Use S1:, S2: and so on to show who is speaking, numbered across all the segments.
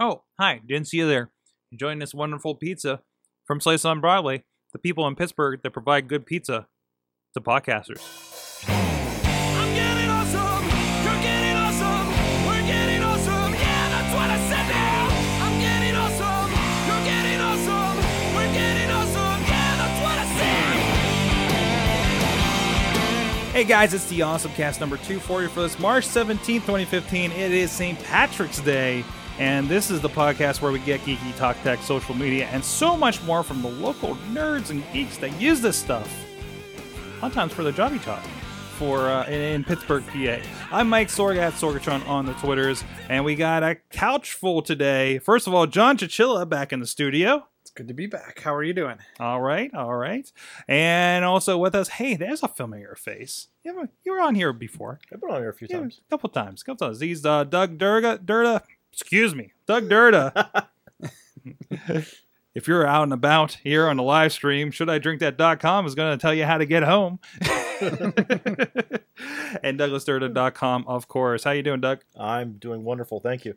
S1: Oh, hi. Didn't see you there. Enjoying this wonderful pizza from Slice on Broadway, the people in Pittsburgh that provide good pizza to podcasters.
S2: I'm getting awesome. You're getting awesome. We're getting awesome. Yeah, that's what I said now. I'm getting awesome. You're getting awesome. We're getting awesome. Yeah, that's what I said.
S1: Hey guys, it's the Awesome Cast number 240 for this March 17th, 2015. It is St. Patrick's Day, and this is the podcast where we get geeky, talk tech, social media, and so much more from the local nerds and geeks that use this stuff. Sometimes for their jobby talk. For uh, in, in Pittsburgh, PA. I'm Mike Sorg at Sorgatron on the Twitters, and we got a couch full today. First of all, John Chichilla back in the studio.
S3: It's good to be back. How are you doing?
S1: All right, all right. And also with us, hey, there's a familiar face. You, ever, you were on here before.
S3: I've been on here a few
S1: Yeah,
S3: times.
S1: a couple times, couple times. These uh, Doug Durga, Durda. Excuse me, Doug Durda. if you're out and about here on the live stream, should I drink that.com is going to tell you how to get home. and DouglasDurda.com, of course. How you doing, Doug?
S3: I'm doing wonderful. Thank you.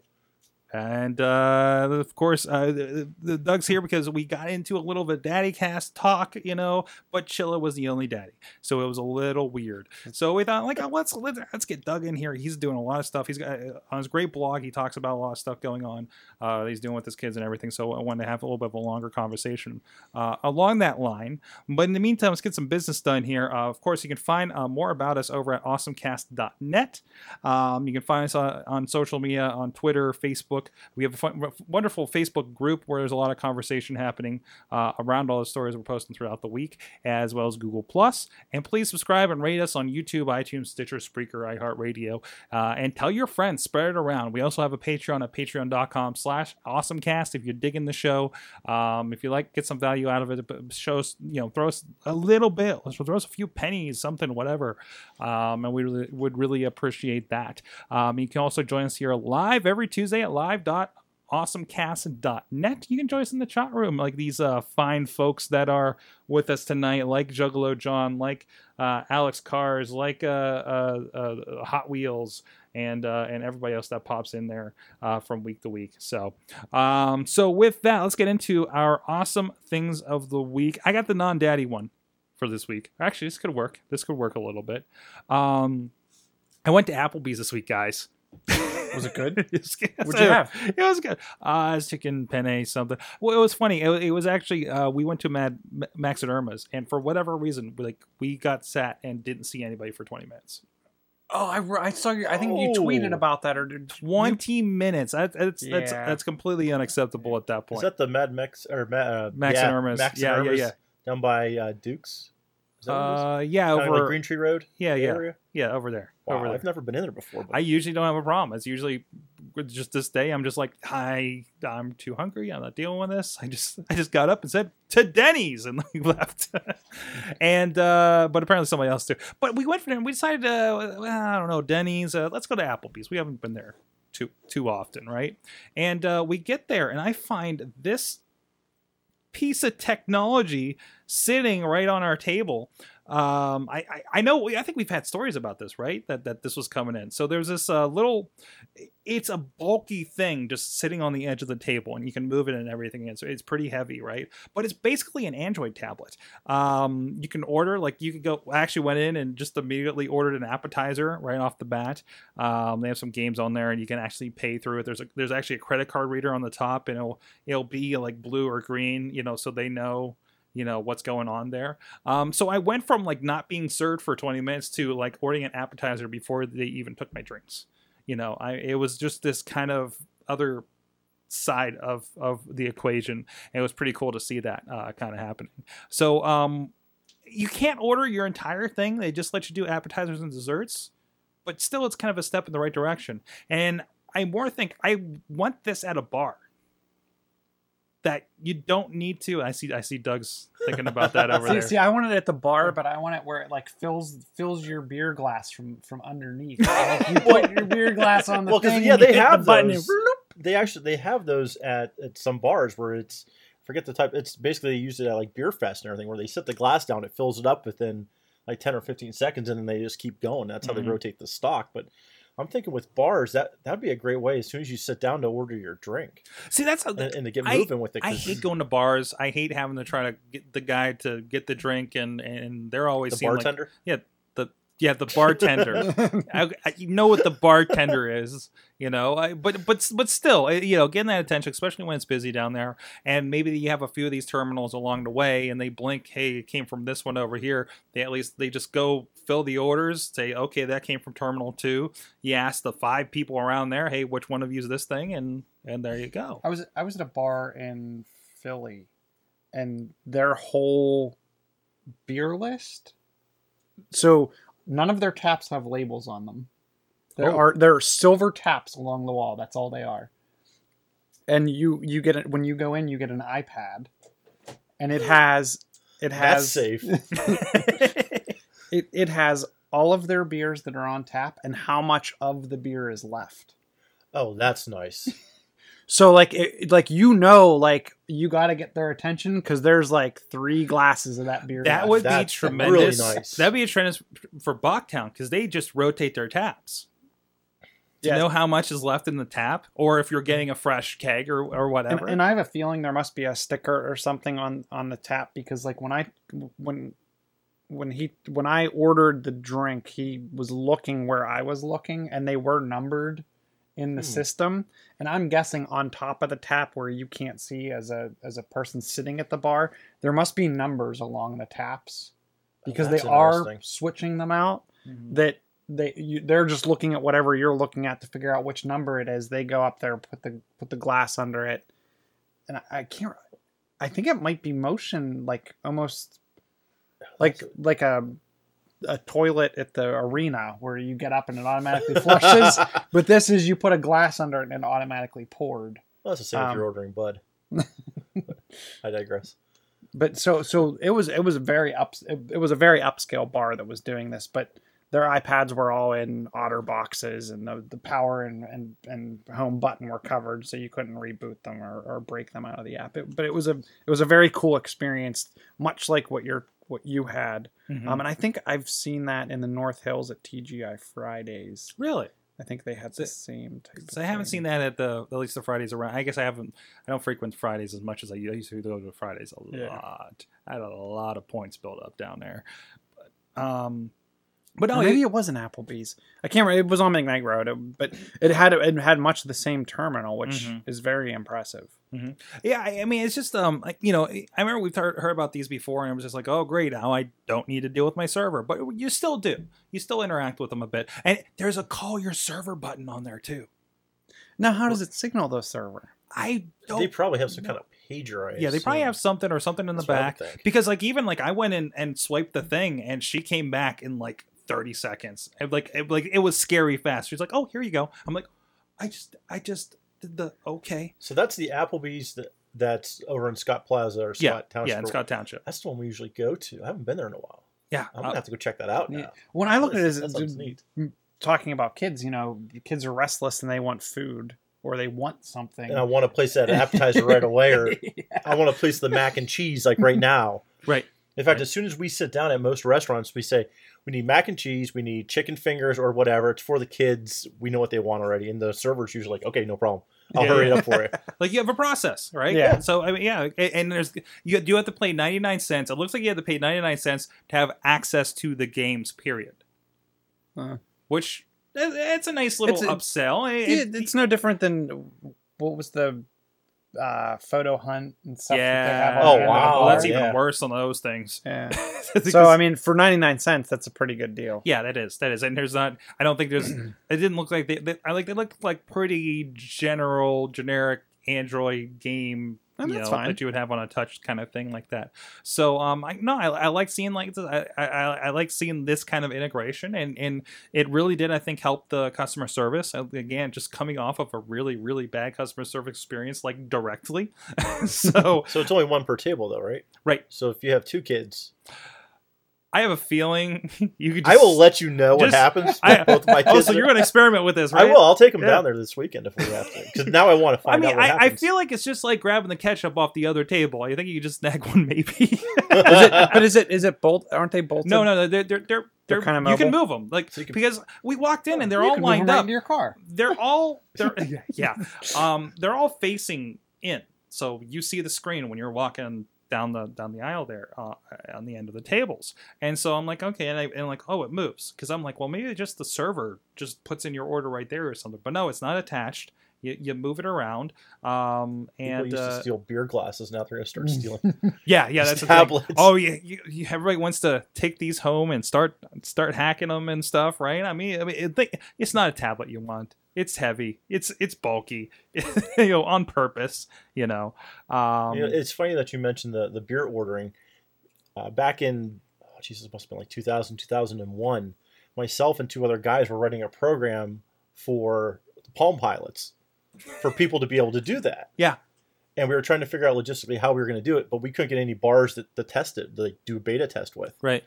S1: And uh, of course, uh, the, the Doug's here because we got into a little bit daddy cast talk, you know. But Chilla was the only daddy, so it was a little weird. So we thought, like, oh, let's let's, let's get Doug in here. He's doing a lot of stuff. He's got uh, on his great blog. He talks about a lot of stuff going on. Uh, he's doing with his kids and everything. So I wanted to have a little bit of a longer conversation uh, along that line. But in the meantime, let's get some business done here. Uh, of course, you can find more about us over at awesomecast.net. Um, you can find us on, on social media on Twitter, Facebook. We have a fun, wonderful Facebook group where there's a lot of conversation happening uh, around all the stories we're posting throughout the week, as well as Google Plus. And please subscribe and rate us on YouTube, iTunes, Stitcher, Spreaker, iHeartRadio, uh, and tell your friends. Spread it around. We also have a Patreon at patreon.com/slash awesomecast. If you're digging the show, um, if you like, get some value out of it, show us, you know, throw us a little bit, throw us a few pennies, something, whatever, um, and we really, would really appreciate that. Um, you can also join us here live every Tuesday at live.awesomecast.net. You can join us in the chat room, like these uh, fine folks that are with us tonight, like Juggalo John, like uh, Alex Cars, like uh, uh, uh, Hot Wheels, and uh, and everybody else that pops in there uh, from week to week. So, um, so with that, let's get into our awesome things of the week. I got the non-daddy one for this week. Actually, this could work. This could work a little bit. Um, I went to Applebee's this week, guys.
S3: Was it good?
S1: It's-
S3: What'd you have?
S1: It was good. Uh, I was chicken penne something. Well, it was funny. It, it was actually uh, we went to Mad Max and Erma's, and for whatever reason, like we got sat and didn't see anybody for twenty minutes.
S4: Oh, I, I saw you. I think you
S3: Oh.
S4: tweeted about that, or did you-
S1: Twenty minutes. That, that's that's
S4: Yeah.
S1: that's completely unacceptable at that point.
S3: Is that the Mad Max or Ma- uh,
S1: Max
S3: yeah,
S1: and Erma's.
S3: Max
S1: Yeah,
S3: and
S1: yeah,
S3: Erma's
S1: yeah.
S3: Down by uh, Duke's.
S1: Uh, yeah,
S3: Kinda
S1: over
S3: like Green Tree Road.
S1: yeah, yeah,
S3: area?
S1: yeah, over there,
S3: Wow,
S1: over there.
S3: I've never been in there before. But
S1: I usually don't have a problem. It's usually just this day. I'm just like, hi, I'm too hungry. I'm not dealing with this. I just, I just got up and said to Denny's and we left. and uh, but apparently somebody else too. But we went for and we decided to, well, I don't know, Denny's. Uh, let's go to Applebee's. We haven't been there too too often, right? And uh, we get there and I find this piece of technology sitting right on our table. Um, I, I I know I think we've had stories about this, right? That that this was coming in. So there's this uh, little, it's a bulky thing just sitting on the edge of the table, and you can move it and everything. And so it's pretty heavy, right? But it's basically an Android tablet. Um, you can order like you could go. I actually went in and just immediately ordered an appetizer right off the bat. Um, they have some games on there, and you can actually pay through it. There's a there's actually a credit card reader on the top, and it'll it'll be like blue or green, you know, so they know you know what's going on there. Um, so I went from like not being served for 20 minutes to like ordering an appetizer before they even took my drinks. You know, I it was just this kind of other side of of the equation. And it was pretty cool to see that uh, kind of happening. So um, you can't order your entire thing. They just let you do appetizers and desserts, but still, it's kind of a step in the right direction. And I more think I want this at a bar. That you don't need to. I see. I see. Doug's thinking about that over
S4: See,
S1: there.
S4: see, I want it at the bar, but I want it where it like fills fills your beer glass from from underneath. Like, you put your beer glass on the
S3: Well, 'cause,
S4: thing.
S3: yeah,
S4: and
S3: they
S4: hit
S3: have
S4: the button
S3: those. They actually they have those at, at some bars where it's forget the type. It's basically they use it at like beer fest and everything where they set the glass down, it fills it up within like ten or fifteen seconds, and then they just keep going. That's how
S1: Mhm.
S3: they rotate the stock. But I'm thinking with bars that that'd be a great way as soon as you sit down to order your drink
S1: See, that's how
S3: and, and to get
S1: I-
S3: moving with it.
S1: I hate going to bars. I hate having to try to get the guy to get the drink, and and they're always
S3: the
S1: seem like
S3: bartender.
S1: yeah the yeah the bartender. I, I, you know what the bartender is, you know. I, but but but still, you know, getting that attention, especially when it's busy down there, and maybe you have a few of these terminals along the way, and they blink, hey, it came from this one over here. They at least they just go fill the orders, say, okay, that came from terminal two. You ask the five people around there, hey, which one of you is this thing, and and there you go.
S4: I was I was at a bar in Philly, and their whole beer list. So none of their taps have labels on them. There
S1: Oh.
S4: are there are silver taps along the wall. That's all they are. And you you get it when you go in. You get an iPad, and it has it
S3: That's
S4: has
S3: safe.
S4: it it has all of their beers that are on tap and how much of the beer is left.
S3: oh, that's nice.
S4: So like it, like you know like you got to get their attention because there's like three glasses of that beer.
S1: That
S4: left.
S1: would be
S3: That's really
S1: tremendous.
S3: nice.
S1: That'd be a tremendous for Bocktown because they just rotate their taps. Do
S4: Yeah.
S1: you know how much is left in the tap, or if you're getting a fresh keg or or
S4: and,
S1: whatever?
S4: and I have a feeling there must be a sticker or something on on the tap because like when I when when he when I ordered the drink he was looking where I was looking and they were numbered in the
S3: Hmm.
S4: system and I'm guessing on top of the tap where you can't see as a as a person sitting at the bar there must be numbers along the taps because they
S3: Oh,
S4: are switching them out
S1: Mhm.
S4: that they you, they're just looking at whatever you're looking at to figure out which number it is. They go up there, put the put the glass under it, and I, I can't. I think it might be motion, like almost like like a a toilet at the arena where you get up and it automatically flushes. but this is you put a glass under it and it automatically poured.
S3: Well, that's the same if
S4: Um,
S3: you're ordering Bud. I digress.
S4: but so so it was it was a very up it, it was a very upscale bar that was doing this but their ipads were all in otter boxes and the, the power and, and and home button were covered so you couldn't reboot them or, or break them out of the app it, but it was a it was a very cool experience much like what you're what you had
S1: Mhm.
S4: um and i think i've seen that in the north hills at tgi fridays
S1: really,
S4: i think they had the same type of
S1: so I haven't
S4: thing.
S1: seen that at the at least the Fridays around. I guess I haven't. I don't frequent Fridays as much as I used to go to Fridays a
S4: Yeah.
S1: lot. I had a lot of points built up down there, but um, but no,
S4: Or maybe
S1: it-
S4: it was an Applebee's. I can't remember. It was on McKnight Road, it- but it had it had much the same terminal, which
S1: Mhm.
S4: is very impressive.
S1: Yeah, I, I mean, it's just um, like you know, I remember we've heard, heard about these before, and it was just like, oh, great, now I don't need to deal with my server, but you still do. You still interact with them a bit, and there's a call your server button on there too.
S4: Now, how does it signal the server?
S1: I don't.
S3: They probably have some kind of pager. I
S1: yeah, they probably have something or something in the
S3: That's what I would
S1: back because, like, even like I went in and swiped the thing, and she came back in like 30 seconds. And, like, it, like it was scary fast. She's like, oh, here you go. I'm like, I just, I just did the okay.
S3: So that's the Applebee's that that's over in Scott Plaza or Scott
S1: Yeah,
S3: Township.
S1: yeah, in Scott Township.
S3: That's the one we usually go to. I haven't been there in a while.
S1: Yeah,
S3: I'm
S1: uh,
S3: gonna have to go check that out now.
S4: Yeah. When I look at it as
S3: That neat.
S4: talking about kids, you know, kids are restless and they want food or they want something.
S3: And I want to place that appetizer right away, or I want to place the mac and cheese like right now.
S1: right.
S3: In fact, as soon as we sit down at most restaurants, we say we need mac and cheese, we need chicken fingers or whatever. It's for the kids. We know what they want already, and the server's usually like, "Okay, no problem. I'll
S1: Yeah,
S3: hurry
S1: yeah.
S3: it up for you."
S1: like you have a process, right?
S4: Yeah.
S1: So I mean, yeah, and there's you you have to pay ninety nine cents. It looks like you have to pay ninety nine cents to have access to the games. Period.
S4: Uh.
S1: Which it's a nice little
S4: It's a-
S1: upsell. It- it-
S4: it's no different than what was the uh, photo hunt and stuff. that they
S1: yeah.
S4: have
S3: Oh,
S4: the end of the
S3: wow.
S1: Well, that's even
S3: yeah.
S1: worse on those things.
S4: Yeah. So I mean, for ninety nine cents, that's a pretty good deal.
S1: yeah, that is that is, and there's not. I don't think there's. it didn't look like they. they I like they looked like pretty general, generic Android game
S4: And
S1: you
S4: that's
S1: know,
S4: fine.
S1: that you would have on a touch kind of thing like that. So um, I no, I, I like seeing like this, I, I I like seeing this kind of integration, and and it really did I think help the customer service. Uh, Again, just coming off of a really really bad customer service experience like directly. so
S3: So it's only one per table, though, right?
S1: right,
S3: So if you have two kids,
S1: I have a feeling you could. Just,
S3: I will let you know what happens.
S1: I-
S3: both my kids.
S1: Oh, so you're going to experiment with this, right?
S3: I will. I'll take them
S1: Yeah.
S3: down there this weekend if we have to. Because now I want to find
S1: I
S3: find
S1: mean,
S3: out what
S1: I, I feel like it's just like grabbing the ketchup off the other table. I think you could just snag one, maybe.
S4: Is it, but is it is it bolt? Aren't they bolted?
S1: no, no, no, they're they're they're, they're,
S4: kinda
S1: you can move them, like
S3: So can-
S1: because we walked in and they're
S4: You
S1: all
S4: can move 'em
S1: lined
S4: right
S1: up.
S4: into your car.
S1: They're all they're yeah, um, they're all facing in, so you see the screen when you're walking down the down the aisle there uh, on the end of the tables. And so I'm like, okay, and I and like, oh, it moves because I'm like, well, maybe just the server just puts in your order right there or something. But no, it's not attached. You, you move it around, um,
S3: People
S1: and
S3: used
S1: uh,
S3: to steal beer glasses. Now they're going to start stealing.
S1: Yeah, yeah,
S3: These
S1: that's the thing.
S3: tablets.
S1: Oh yeah, you, you, everybody wants to take these home and start start hacking them and stuff, right? I mean, I mean, it, it's not a tablet you want. It's heavy. It's it's bulky, you know, on purpose. You know, um,
S3: You know, it's funny that you mentioned the, the beer ordering. Uh, back in, oh, Jesus, it must have been like 2000, 2001, myself and two other guys were writing a program for the Palm Pilots for people to be able to do that.
S1: Yeah.
S3: And we were trying to figure out logistically how we were going to do it, but we couldn't get any bars that, that test it, like do a beta test with.
S1: right.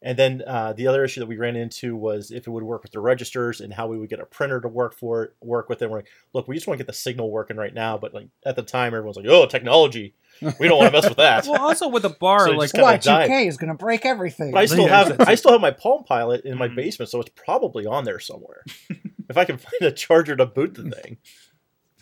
S3: And then uh, the other issue that we ran into was if it would work with the registers and how we would get a printer to work for it, work with it. We're like, look, we just want to get the signal working right now. But like at the time, everyone's like, oh, technology, we don't want to mess with that.
S1: Well, also with the bar,
S3: So
S1: like
S3: just kinda.
S4: Y2K is going to break everything.
S3: But I still have I still have my Palm Pilot in my
S1: Mhm.
S3: basement, so it's probably on there somewhere. if I can find a charger to boot the thing,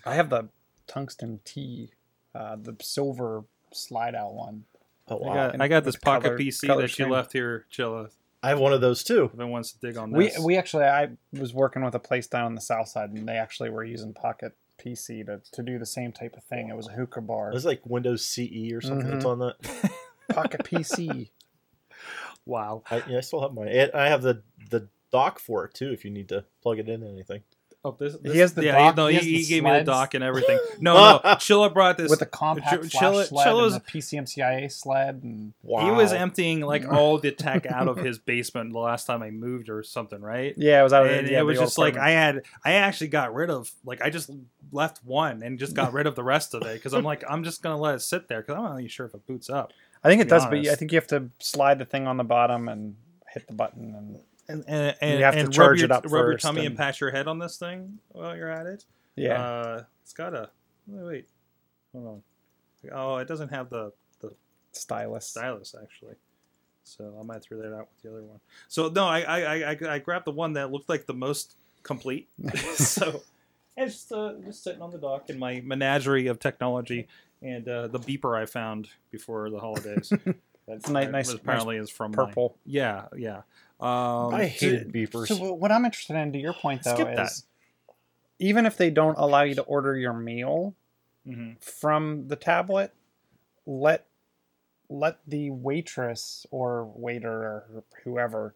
S4: I have the tungsten T, uh, the silver slide out one.
S3: Oh
S1: I got, I got this pocket
S4: color-
S1: PC
S4: color
S1: that you left here, Chilla.
S3: I have one of those too.
S1: If anyone wants to dig on
S4: We
S1: this,
S4: we actually I was working with a place down on the south side, and they actually were using Pocket PC to, to do the same type of thing. It was a hookah bar.
S3: It's like Windows CE or something that's
S4: Mhm.
S3: on that.
S4: Pocket PC.
S1: wow.
S3: I, yeah, I still have mine. I have the the dock for it too. If you need to plug it into anything.
S1: Oh, this,
S4: He has the
S1: yeah,
S4: dock-
S1: no,
S4: he
S1: he, he gave me the dock and everything. No, no, Chilla brought this
S4: with the compact
S1: Ch-
S4: flash
S1: Chilla-
S4: sled
S1: Chilla's-
S4: and the PCMCIA sled, and
S3: Wow.
S1: He was emptying like all the tech out of his basement the last time I moved or something, right?
S4: yeah, it was out of
S1: and
S4: yeah,
S1: it was just like I had, I actually got rid of, like I just left one and just got rid of the rest of it because I'm like, I'm just gonna let it sit there because I'm not really sure if it boots up.
S4: I think it does, but I think you have to slide the thing on the bottom and hit the button, and
S1: And and, and
S4: You have to charge
S1: rub
S4: it
S1: your,
S4: up
S1: rub your tummy and
S4: and-
S1: pat your head on this thing while you're at it.
S4: yeah,
S1: uh, it's got a wait, wait, hold on. Oh, it doesn't have the the
S4: stylus.
S1: stylus actually. So I might throw that out with the other one. So no, I I, I, I- I grabbed the one that looked like the most complete. so it's just, uh, just sitting on the dock in my menagerie of technology and uh, the beeper I found before the holidays. That's
S4: nice- nice-
S1: apparently is from my-
S4: Purple.
S1: yeah, yeah. Um,
S3: I hated beepers.
S4: So what I'm interested in, to your point though,
S1: Skip that.
S4: is even if they don't allow you to order your meal
S1: mhm.
S4: from the tablet, let let the waitress or waiter or whoever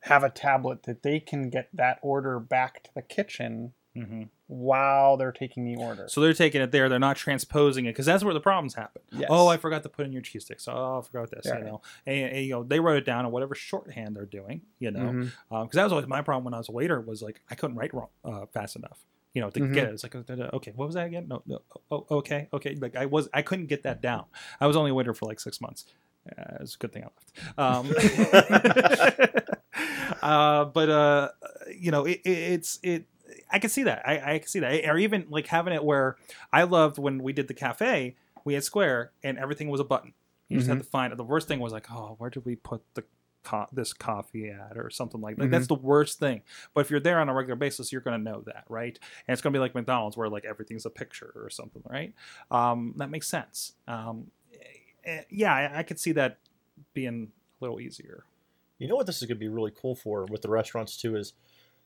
S4: have a tablet that they can get that order back to the kitchen
S1: Mhm.
S4: While they're taking the order.
S1: So they're taking it there. They're not transposing it because that's where the problems happen.
S4: Yes.
S1: Oh, I forgot to put in your cheese sticks. Oh, I forgot this.
S4: Yeah.
S1: You know, and, and, you know they wrote it down in whatever shorthand they're doing. You know, because that was always my problem when I was a waiter was like I couldn't write wrong, uh, fast enough. You know, to
S4: Mhm.
S1: get it. It's like uh, okay, what was that again? No, no. Oh, okay, okay. Like I was, I couldn't get that down. I was only a waiter for like six months. Uh, it's a good thing I left. Um, uh, but uh, you know, it, it, it's it. I can see that. I, I can see that. Or even like having it where I loved when we did the cafe. We had Square, and everything was a button. You just had to find it. The worst thing was like, oh, where did we put the co- this coffee at, or something like that. That's the worst thing. But if you're there on a regular basis, you're going to know that, right? And it's going to be like McDonald's, where like everything's a picture or something, right? Um, that makes sense. Um, eh, yeah, I, I could see that being a little easier.
S3: You know what this is going to be really cool for with the restaurants too is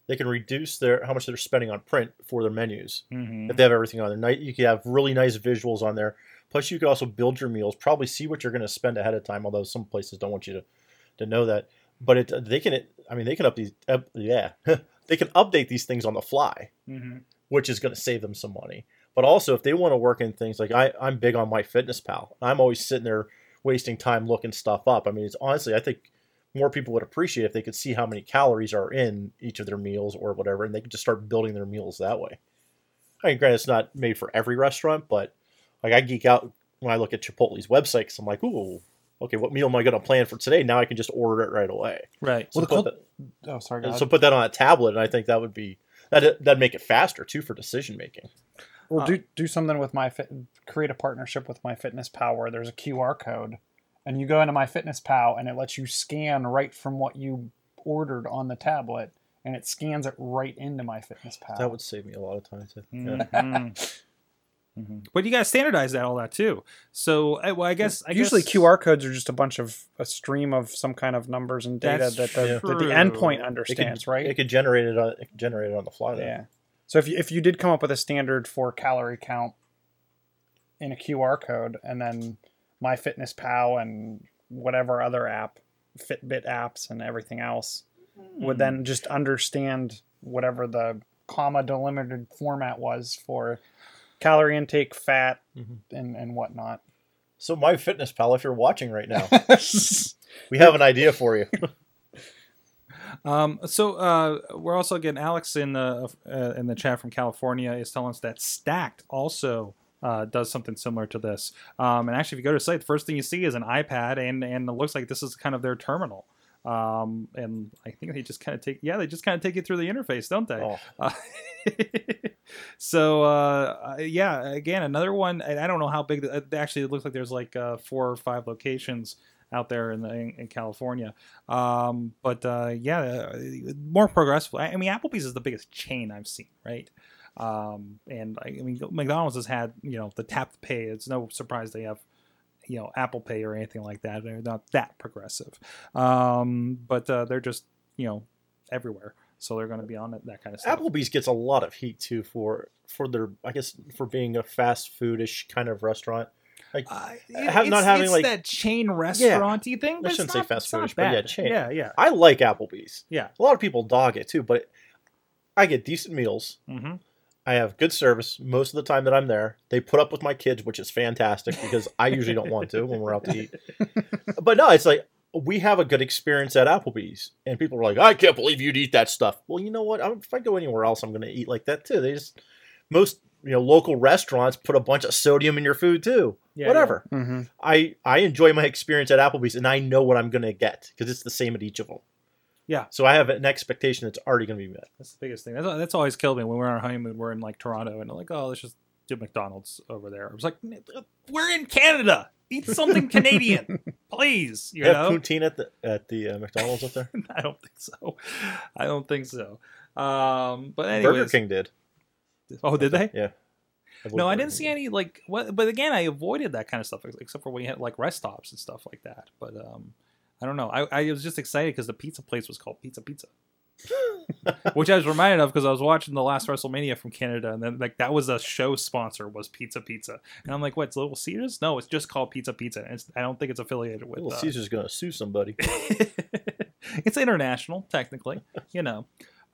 S3: they can reduce their how much they're spending on print for their menus
S1: Mm-hmm.
S3: if they have everything on there. Night you can have really nice visuals on there. Plus, you can also build your meals. Probably see what you're going to spend ahead of time. Although some places don't want you to, to know that. But it they can. I mean, they can up these. Up, yeah, they can update these things on the fly,
S1: Mm-hmm.
S3: which is going to save them some money. But also, if they want to work in things like I, I'm big on MyFitnessPal. I'm always sitting there wasting time looking stuff up. I mean, it's honestly, I think more people would appreciate if they could see how many calories are in each of their meals or whatever, and they could just start building their meals that way. I mean, granted, it's not made for every restaurant, but like I geek out when I look at Chipotle's website because I'm like, ooh, okay, what meal am I going to plan for today? Now I can just order it right away.
S1: Right.
S3: So,
S4: Well, the
S3: put,
S4: cult- Oh, sorry.
S3: That, so put that on a tablet, and I think that would be that that'd make it faster too for decision making.
S4: or
S1: uh,
S4: do do something with my fit, create a partnership with my fitness Power. there's a qr code and you go into MyFitnessPal and it lets you scan right from what you ordered on the tablet and it scans it right into MyFitnessPal
S3: That would save me a lot of time too. Yeah.
S1: Mhm. Mhm. But you got to standardize that all that too. So, I- well, I guess I
S4: usually
S1: guess,
S4: qr codes are just a bunch of a stream of some kind of numbers and data that the, that the
S1: true.
S4: endpoint
S3: It
S4: understands
S3: could,
S4: right
S3: It could generate it on it could generate it on the fly. Though.
S4: yeah so if you, if you did come up with a standard for calorie count in a qr code and then MyFitnessPal and whatever other app fitbit apps and everything else would then just understand whatever the comma delimited format was for calorie intake fat
S3: Mhm.
S4: and, and whatnot
S3: So MyFitnessPal, if you're watching right now, we have an idea for you.
S1: Um, so uh, we're also getting Alex in the uh, in the chat from California is telling us that Stacked also uh, does something similar to this. Um, and actually, if you go to the site, the first thing you see is an iPad, and and it looks like this is kind of their terminal. Um, and I think they just kind of take yeah they just kind of take you through the interface, don't they?
S3: Oh,
S1: Uh, so uh, yeah, again, another one. I don't know how big. The, actually, it looks like there's like uh, four or five locations out there in the, in, in California. Um, but uh, yeah, uh, more progressive. I, I mean, Applebee's is the biggest chain I've seen, right? Um, and I, I mean, McDonald's has had you know the tap to pay. It's no surprise they have you know Apple Pay or anything like that. They're not that progressive, um, but uh, they're just you know everywhere. So they're going to be on it, that kind of stuff.
S3: Applebee's gets a lot of heat too for for their I guess for being a fast foodish kind of restaurant. Like
S1: Uh,
S3: have- not having,
S1: it's
S3: like-
S1: that chain restauranty thing.
S3: I shouldn't say fast
S1: not
S3: foodish, but yeah, chain.
S1: Yeah, yeah,
S3: I like Applebee's.
S1: yeah.
S3: A lot of people dog it too, but I get decent meals.
S1: hmm
S3: I have good service most of the time that I'm there. They put up with my kids, which is fantastic because I usually don't want to when we're out to eat. But no, it's like we have a good experience at Applebee's, and people are like, "I can't believe you'd eat that stuff." Well, you know what? I'm, if I go anywhere else, I'm going to eat like that too. They just most you know local restaurants put a bunch of sodium in your food too.
S1: Yeah,
S3: Whatever.
S4: mm-hmm.
S3: I I enjoy my experience at Applebee's, and I know what I'm going to get because it's the same at each of them.
S1: Yeah.
S3: So I have an expectation that's already going to be met.
S1: That's the biggest thing. That's, that's always killed me when we're on our honeymoon. We're in like Toronto, and like, oh, let's just do McDonald's over there. I was like, we're in Canada. Eat something Canadian, please. You
S3: You have poutine at the at the uh, McDonald's up there.
S1: I don't think so. I don't think so. Um, but anyways,
S3: Burger King did.
S1: Oh, did they?
S3: Yeah. I
S1: No, I didn't see any like what. But again, I avoided that kind of stuff except for when you had like rest stops and stuff like that. But um, I don't know. I, I was just excited because the pizza place was called Pizza Pizza, which I was reminded of because I was watching the last WrestleMania from Canada, and then like that was a show sponsor was Pizza Pizza, and I'm like, what? It's Little Caesars? No, it's just called Pizza Pizza. And it's, I don't think it's affiliated with.
S3: Little
S1: uh,
S3: Caesar's going to sue somebody.
S1: it's international, technically, you know.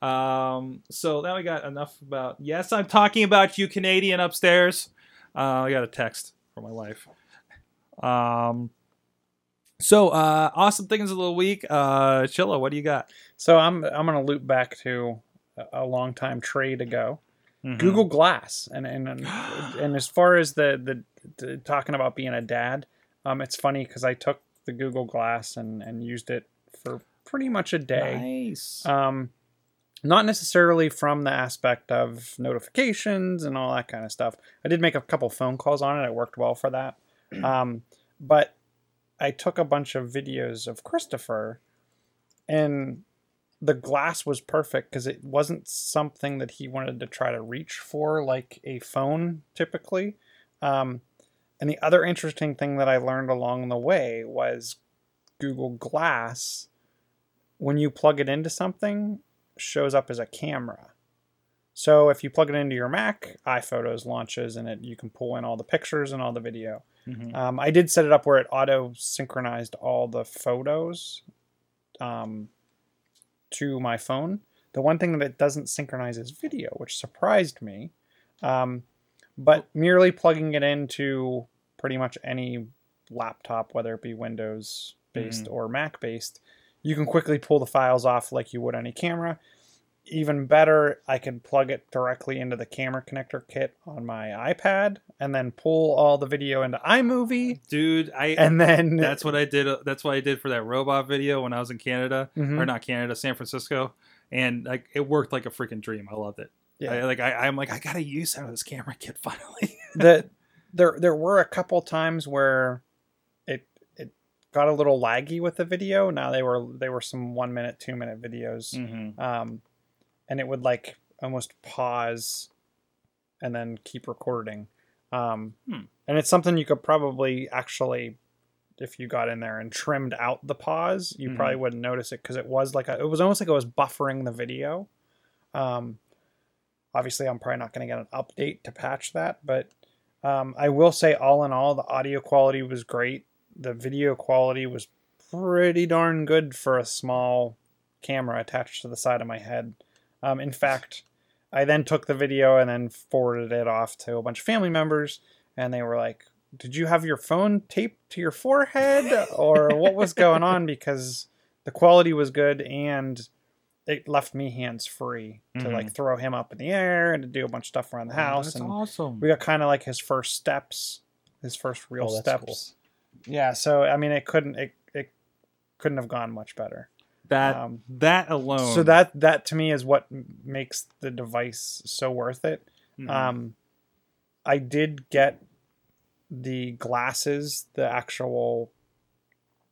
S1: Um, so now we got enough about. Yes, I'm talking about you, Canadian upstairs. Uh, I got a text from my wife. Um, so uh, awesome things of the week. Uh, Chilla, what do you got?
S4: So I'm I'm gonna loop back to a- long time trade ago.
S1: Mhm.
S4: Google Glass, and and and, and as far as the, the the talking about being a dad, um, it's funny because I took the Google Glass and and used it for pretty much a day.
S1: Nice.
S4: Um, not necessarily from the aspect of notifications and all that kind of stuff. I did make a couple phone calls on it. It worked well for that. Um, but I took a bunch of videos of Christopher, and the glass was perfect because it wasn't something that he wanted to try to reach for like a phone typically. Um, and the other interesting thing that I learned along the way was Google Glass, when you plug it into something, shows up as a camera. So if you plug it into your Mac, iPhotos launches and it you can pull in all the pictures and all the video.
S1: Mhm.
S4: Um, I did set it up where it auto synchronized all the photos um, to my phone. The one thing that it doesn't synchronize is video, which surprised me. Um, but merely plugging it into pretty much any laptop, whether it be Windows based or Mac based, you can quickly pull the files off like you would any camera. Even better, I can plug it directly into the camera connector kit on my iPad and then pull all the video into iMovie.
S1: dude. I
S4: And then
S1: that's what I did. uh, That's what I did for that robot video when I was in Canada,
S4: Mhm.
S1: or not Canada, San Francisco, and like it worked like a freaking dream. I loved it.
S4: Yeah.
S1: I, like I, I'm like I gotta use some of this camera kit finally.
S4: that there there were a couple times where it it got a little laggy with the video. Now they were they were some one minute, two minute videos,
S1: mm-hmm.
S4: um, and it would like almost pause and then keep recording. Um,
S1: Hmm.
S4: And it's something you could probably actually, if you got in there and trimmed out the pause, you
S1: Mhm.
S4: probably wouldn't notice it because it was like a, it was almost like it was buffering the video. Um, obviously, I'm probably not going to get an update to patch that, but um, I will say, all in all, the audio quality was great. The video quality was pretty darn good for a small camera attached to the side of my head. Um, in fact, I then took the video and then forwarded it off to a bunch of family members, and they were like, "Did you have your phone taped to your forehead, or what was going on?" Because the quality was good and it left me hands free to
S1: Mhm.
S4: like throw him up in the air and to do a bunch of stuff around the house.
S1: That's
S4: and
S1: awesome.
S4: we got kind of like his first steps, his first real
S3: Oh, that's
S4: steps. Yeah, so I mean, it couldn't it, it couldn't have gone much better.
S1: That
S4: Um,
S1: that alone.
S4: so that that to me is what makes the device so worth it.
S1: Mhm.
S4: Um, I did get the glasses, the actual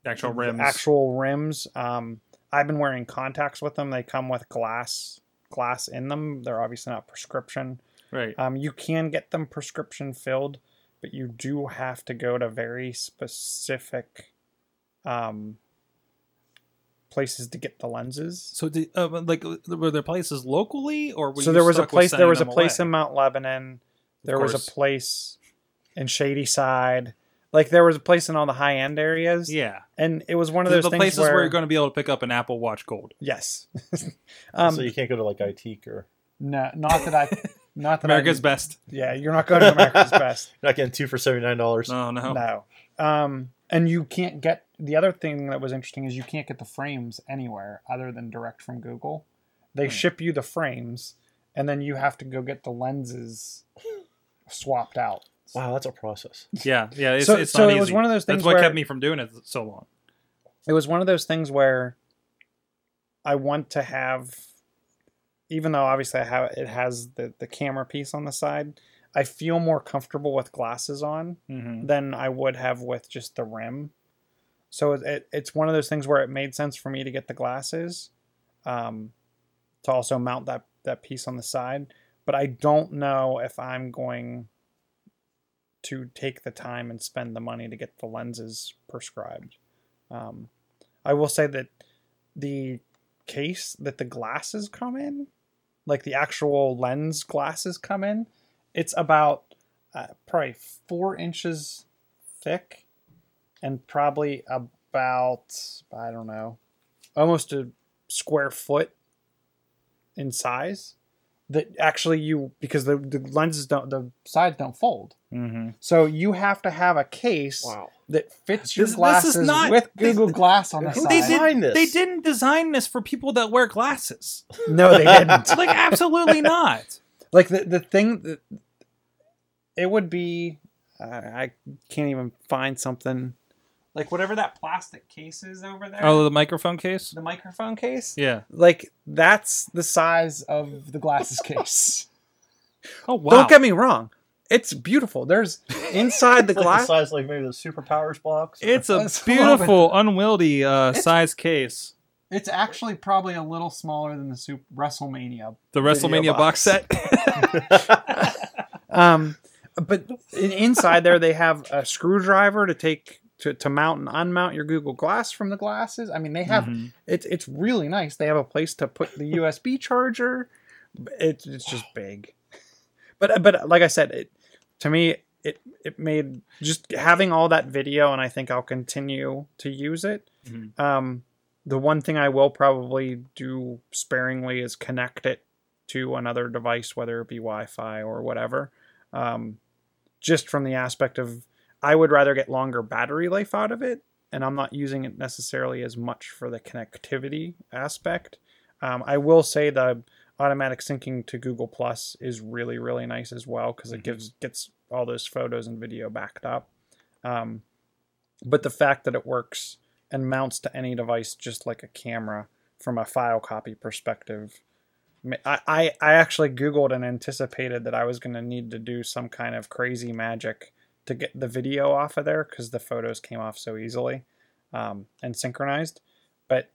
S1: actual rims.
S4: actual rims. Um, I've been wearing contacts with them. They come with glass glass in them. They're obviously not prescription.
S1: right.
S4: Um, you can get them prescription filled, but you do have to go to very specific um, places to get the lenses.
S1: So, did, uh, like, were there places locally, or were
S4: so
S1: you
S4: there was a
S1: stuck with
S4: place. There was a place
S1: away?
S4: in Mount Lebanon. There was a place in Shadyside. Like there was a place in all the high end areas.
S1: Yeah,
S4: and it was one of
S1: the,
S4: those
S1: the
S4: things
S1: places
S4: where,
S1: where, you're going to be able to pick up an Apple Watch Gold.
S4: Yes. um,
S3: so you can't go to like Eyetique or
S4: no, not that I. Not that
S1: America's
S4: I,
S1: best.
S4: Yeah, you're not going to America's Best.
S3: you're not getting two for seventy nine dollars.
S1: No, no.
S4: No. Um, and you can't get the other thing that was interesting is you can't get the frames anywhere other than direct from Google. They hmm. ship you the frames, and then you have to go get the lenses swapped out.
S3: Wow, that's a process.
S1: Yeah, yeah. It's,
S4: So-
S1: it's
S4: so
S1: not
S4: it was one of those things
S1: That's what
S4: where-
S1: kept me from doing it so long.
S4: It was one of those things where I want to have, even though obviously I have it has the the camera piece on the side. I feel more comfortable with glasses on
S1: Mm-hmm.
S4: than I would have with just the rim. So it, it, it's one of those things where it made sense for me to get the glasses, um, to also mount that that piece on the side. But I don't know if I'm going to take the time and spend the money to get the lenses prescribed. Um, I will say that the case that the glasses come in, like the actual lens glasses come in, it's about uh, probably four inches thick and probably about I don't know, almost a square foot in size. That actually you because the, the lenses don't the sides don't fold,
S1: Mm-hmm.
S4: so you have to have a case
S3: Wow.
S4: that fits your
S1: This- this is
S4: glasses
S1: not-
S4: with
S1: they-
S4: Google Glass on the
S3: Who
S4: side.
S1: They
S3: Designed
S1: did.
S3: this.
S1: They didn't design this for people that wear glasses.
S4: No, they didn't.
S1: like absolutely not.
S4: Like the the thing that it would be uh, I can't even find something like whatever that plastic case is over there.
S1: Oh, the microphone case.
S4: the microphone case.
S1: Yeah.
S4: Like that's the size of the glasses case.
S1: Oh wow.
S4: Don't get me wrong. It's beautiful. There's inside the
S3: It's like the
S4: glass.
S3: size like maybe the superpowers box.
S1: It's a
S4: It's a little
S1: beautiful, unwieldy uh, size case.
S4: It's actually probably a little smaller than the Super WrestleMania.
S1: The WrestleMania box
S4: box.
S1: set.
S4: Um, but inside there they have a screwdriver to take to, to mount and unmount your Google Glass from the glasses. I mean, they have
S1: Mhm.
S4: it's it's really nice. They have a place to put the USB charger. It's it's just big, but but like I said, it to me it it made just having all that video, and I think I'll continue to use it.
S1: Mhm.
S4: Um, the one thing I will probably do sparingly is connect it to another device, whether it be Wi-Fi or whatever. um, just from the aspect of I would rather get longer battery life out of it, and I'm not using it necessarily as much for the connectivity aspect. Um, I will say the automatic syncing to Google Plus is really really nice as well because it gives gets all those photos and video backed up. Um, but the fact that it works and mounts to any device just like a camera from a file copy perspective. I, I, I actually Googled and anticipated that I was going to need to do some kind of crazy magic to get the video off of there because the photos came off so easily um, and synchronized. But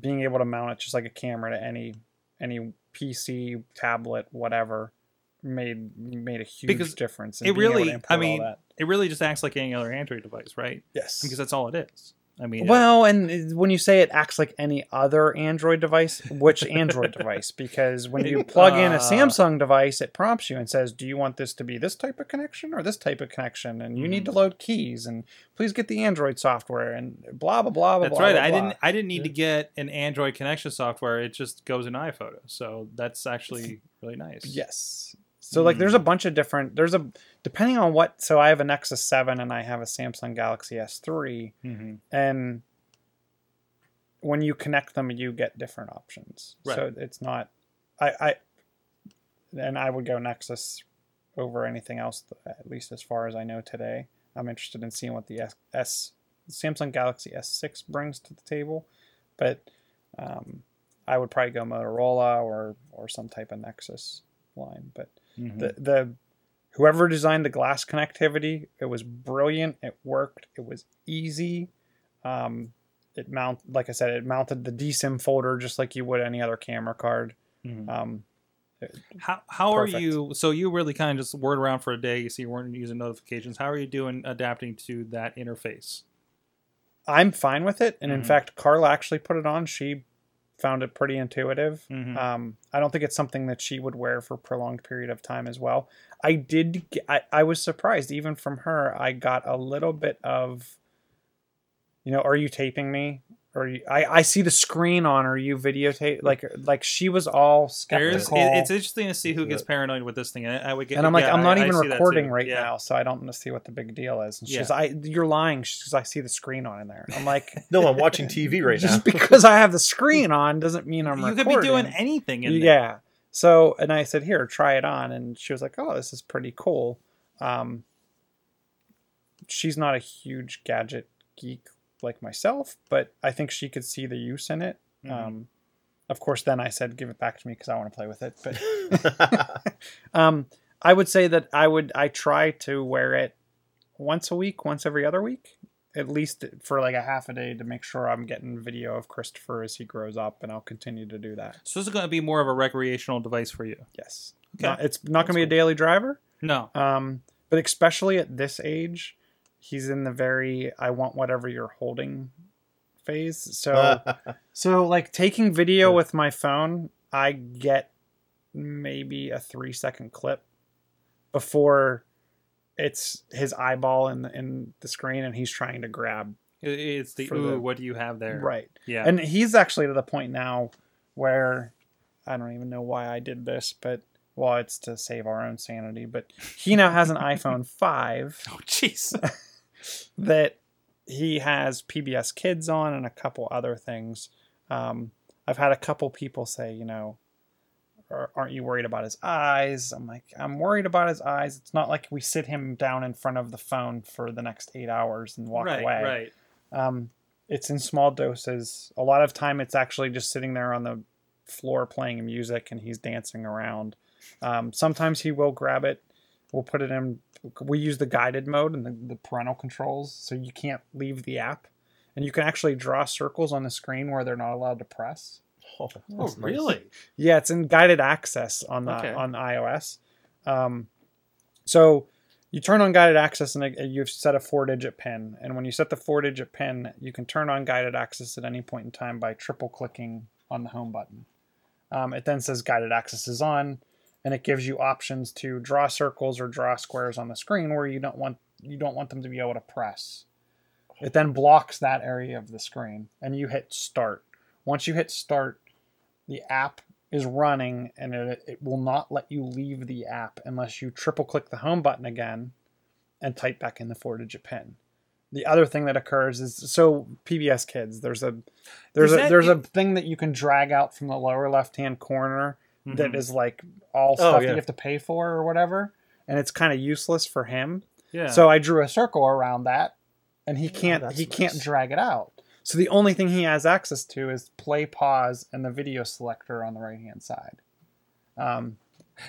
S4: being able to mount it just like a camera to any any PC, tablet, whatever, made made a huge
S1: Because
S4: difference. in
S1: it
S4: being able to
S1: really, I mean, it really just acts like any other Android device, right?
S4: yes,
S1: Because that's all it is. I mean,
S4: Well, and when you say it acts like any other Android device, which Android device? Because when you plug in a
S1: Uh,
S4: Samsung device, it prompts you and says, "Do you want this to be this type of connection or this type of connection?" And you
S1: Mm-hmm.
S4: need to load keys, and please get the Android software, and blah blah blah blah.
S1: that's
S4: blah,
S1: right.
S4: blah,
S1: I
S4: blah.
S1: didn't. I didn't need to get an Android connection software. It just goes in iPhoto. So that's actually really nice.
S4: Yes. So like, there's a
S1: Hmm.
S4: bunch of different. There's a depending on what. So I have a Nexus Seven and I have a Samsung Galaxy S3,
S1: hmm
S4: and when you connect them you get different options
S1: Right.
S4: so it's not i i and i would go nexus over anything else at least as far as i know today i'm interested in seeing what the s, S samsung galaxy s6 brings to the table but um, i would probably go motorola or or some type of nexus line but
S1: Mm-hmm.
S4: the the whoever designed the glass connectivity it was brilliant it worked it was easy um it mount like i said it mounted the DCIM folder just like you would any other camera card
S1: Mhm.
S4: um
S1: How how are you? So you really kind of just word around for a day. You see, you weren't using notifications. How are you doing adapting to that interface?
S4: i'm fine with it and in
S1: Mhm.
S4: fact carla actually put it on she found it pretty intuitive.
S1: Mhm.
S4: um i don't think it's something that she would wear for a prolonged period of time as well. I did I, I was surprised even from her i got a little bit of you know are you taping me or you, I, I see the screen on are you videotape like like she was all
S1: There's,
S4: skeptical
S1: it, it's interesting to see who gets paranoid with this thing. I, I would get,
S4: and I'm like,
S1: yeah,
S4: I'm not
S1: I- I
S4: even
S1: see
S4: recording right
S1: Yeah.
S4: now, so I don't want to see what the big deal is. And she's,
S1: Yeah.
S4: I, you're lying. She's, I see the screen on in there. I'm like,
S3: No, I'm watching TV right now.
S4: just because I have the screen on doesn't mean I'm
S1: You
S4: recording.
S1: could be doing anything in there.
S4: yeah. So, and I said, here, try it on, and she was like, oh, this is pretty cool. Um, she's not a huge gadget geek like myself, but I think she could see the use in it.
S1: Mhm.
S4: Um, of course, then I said, give it back to me because I want to play with it. But um, I would say that I would I try to wear it once a week, once every other week, at least for like a half a day to make sure I'm getting video of Christopher as he grows up, and I'll continue to do that.
S1: So this is going to be more of a recreational device for you.
S4: Yes,
S1: Okay.
S4: Not- it's not going to be a daily driver,
S1: No.
S4: um, but especially at this age, he's in the very I want whatever you're holding phase. So. So, like taking video with my phone, I get maybe a three second clip before it's his eyeball in the, in the screen and he's trying to grab.
S1: It's the ooh,
S4: the-
S1: what do you have there?
S4: Right.
S1: Yeah.
S4: And he's actually to the point now where I don't even know why I did this, but well, it's to save our own sanity. But he now has an iPhone 5
S1: oh, jeez.
S4: that he has PBS Kids on and a couple other things. Um, I've had a couple people say, you know, aren't you worried about his eyes? I'm like, I'm worried about his eyes. It's not like we sit him down in front of the phone for the next eight hours and walk
S1: right.
S4: away.
S1: Right.
S4: Um, it's in small doses. A lot of time, it's actually just sitting there on the floor playing music and he's dancing around. Um, sometimes he will grab it. We'll put it in. We use the guided mode and the, the parental controls, so you can't leave the app, and you can actually draw circles on the screen where they're not allowed to press.
S3: oh,
S1: Oh,
S3: that's nice.
S1: really?
S4: Yeah, it's in guided access on the
S1: Okay.
S4: on iOS. Um, so you turn on guided access and you've set a four digit pin. And when you set the four digit pin, you can turn on guided access at any point in time by triple clicking on the home button. Um, it then says guided access is on, and it gives you options to draw circles or draw squares on the screen where you don't want you don't want them to be able to press. It then blocks that area of the screen, and you hit start. Once you hit start, the app is running and it, it will not let you leave the app unless you triple click the home button again and type back in the four digit pin. The other thing that occurs is so PBS Kids. There's a there's
S1: Is
S4: a
S1: that
S4: there's a thing that you can drag out from the lower left hand corner that
S1: Mhm.
S4: is like all
S3: Oh,
S4: stuff that
S3: yeah.
S4: you have to pay for or whatever, and it's kind of useless for him.
S1: yeah.
S4: So I drew a circle around that, and he can't
S3: that's
S4: he can't drag it out. So the only thing he has access to is play, pause, and the video selector on the right hand side. Um,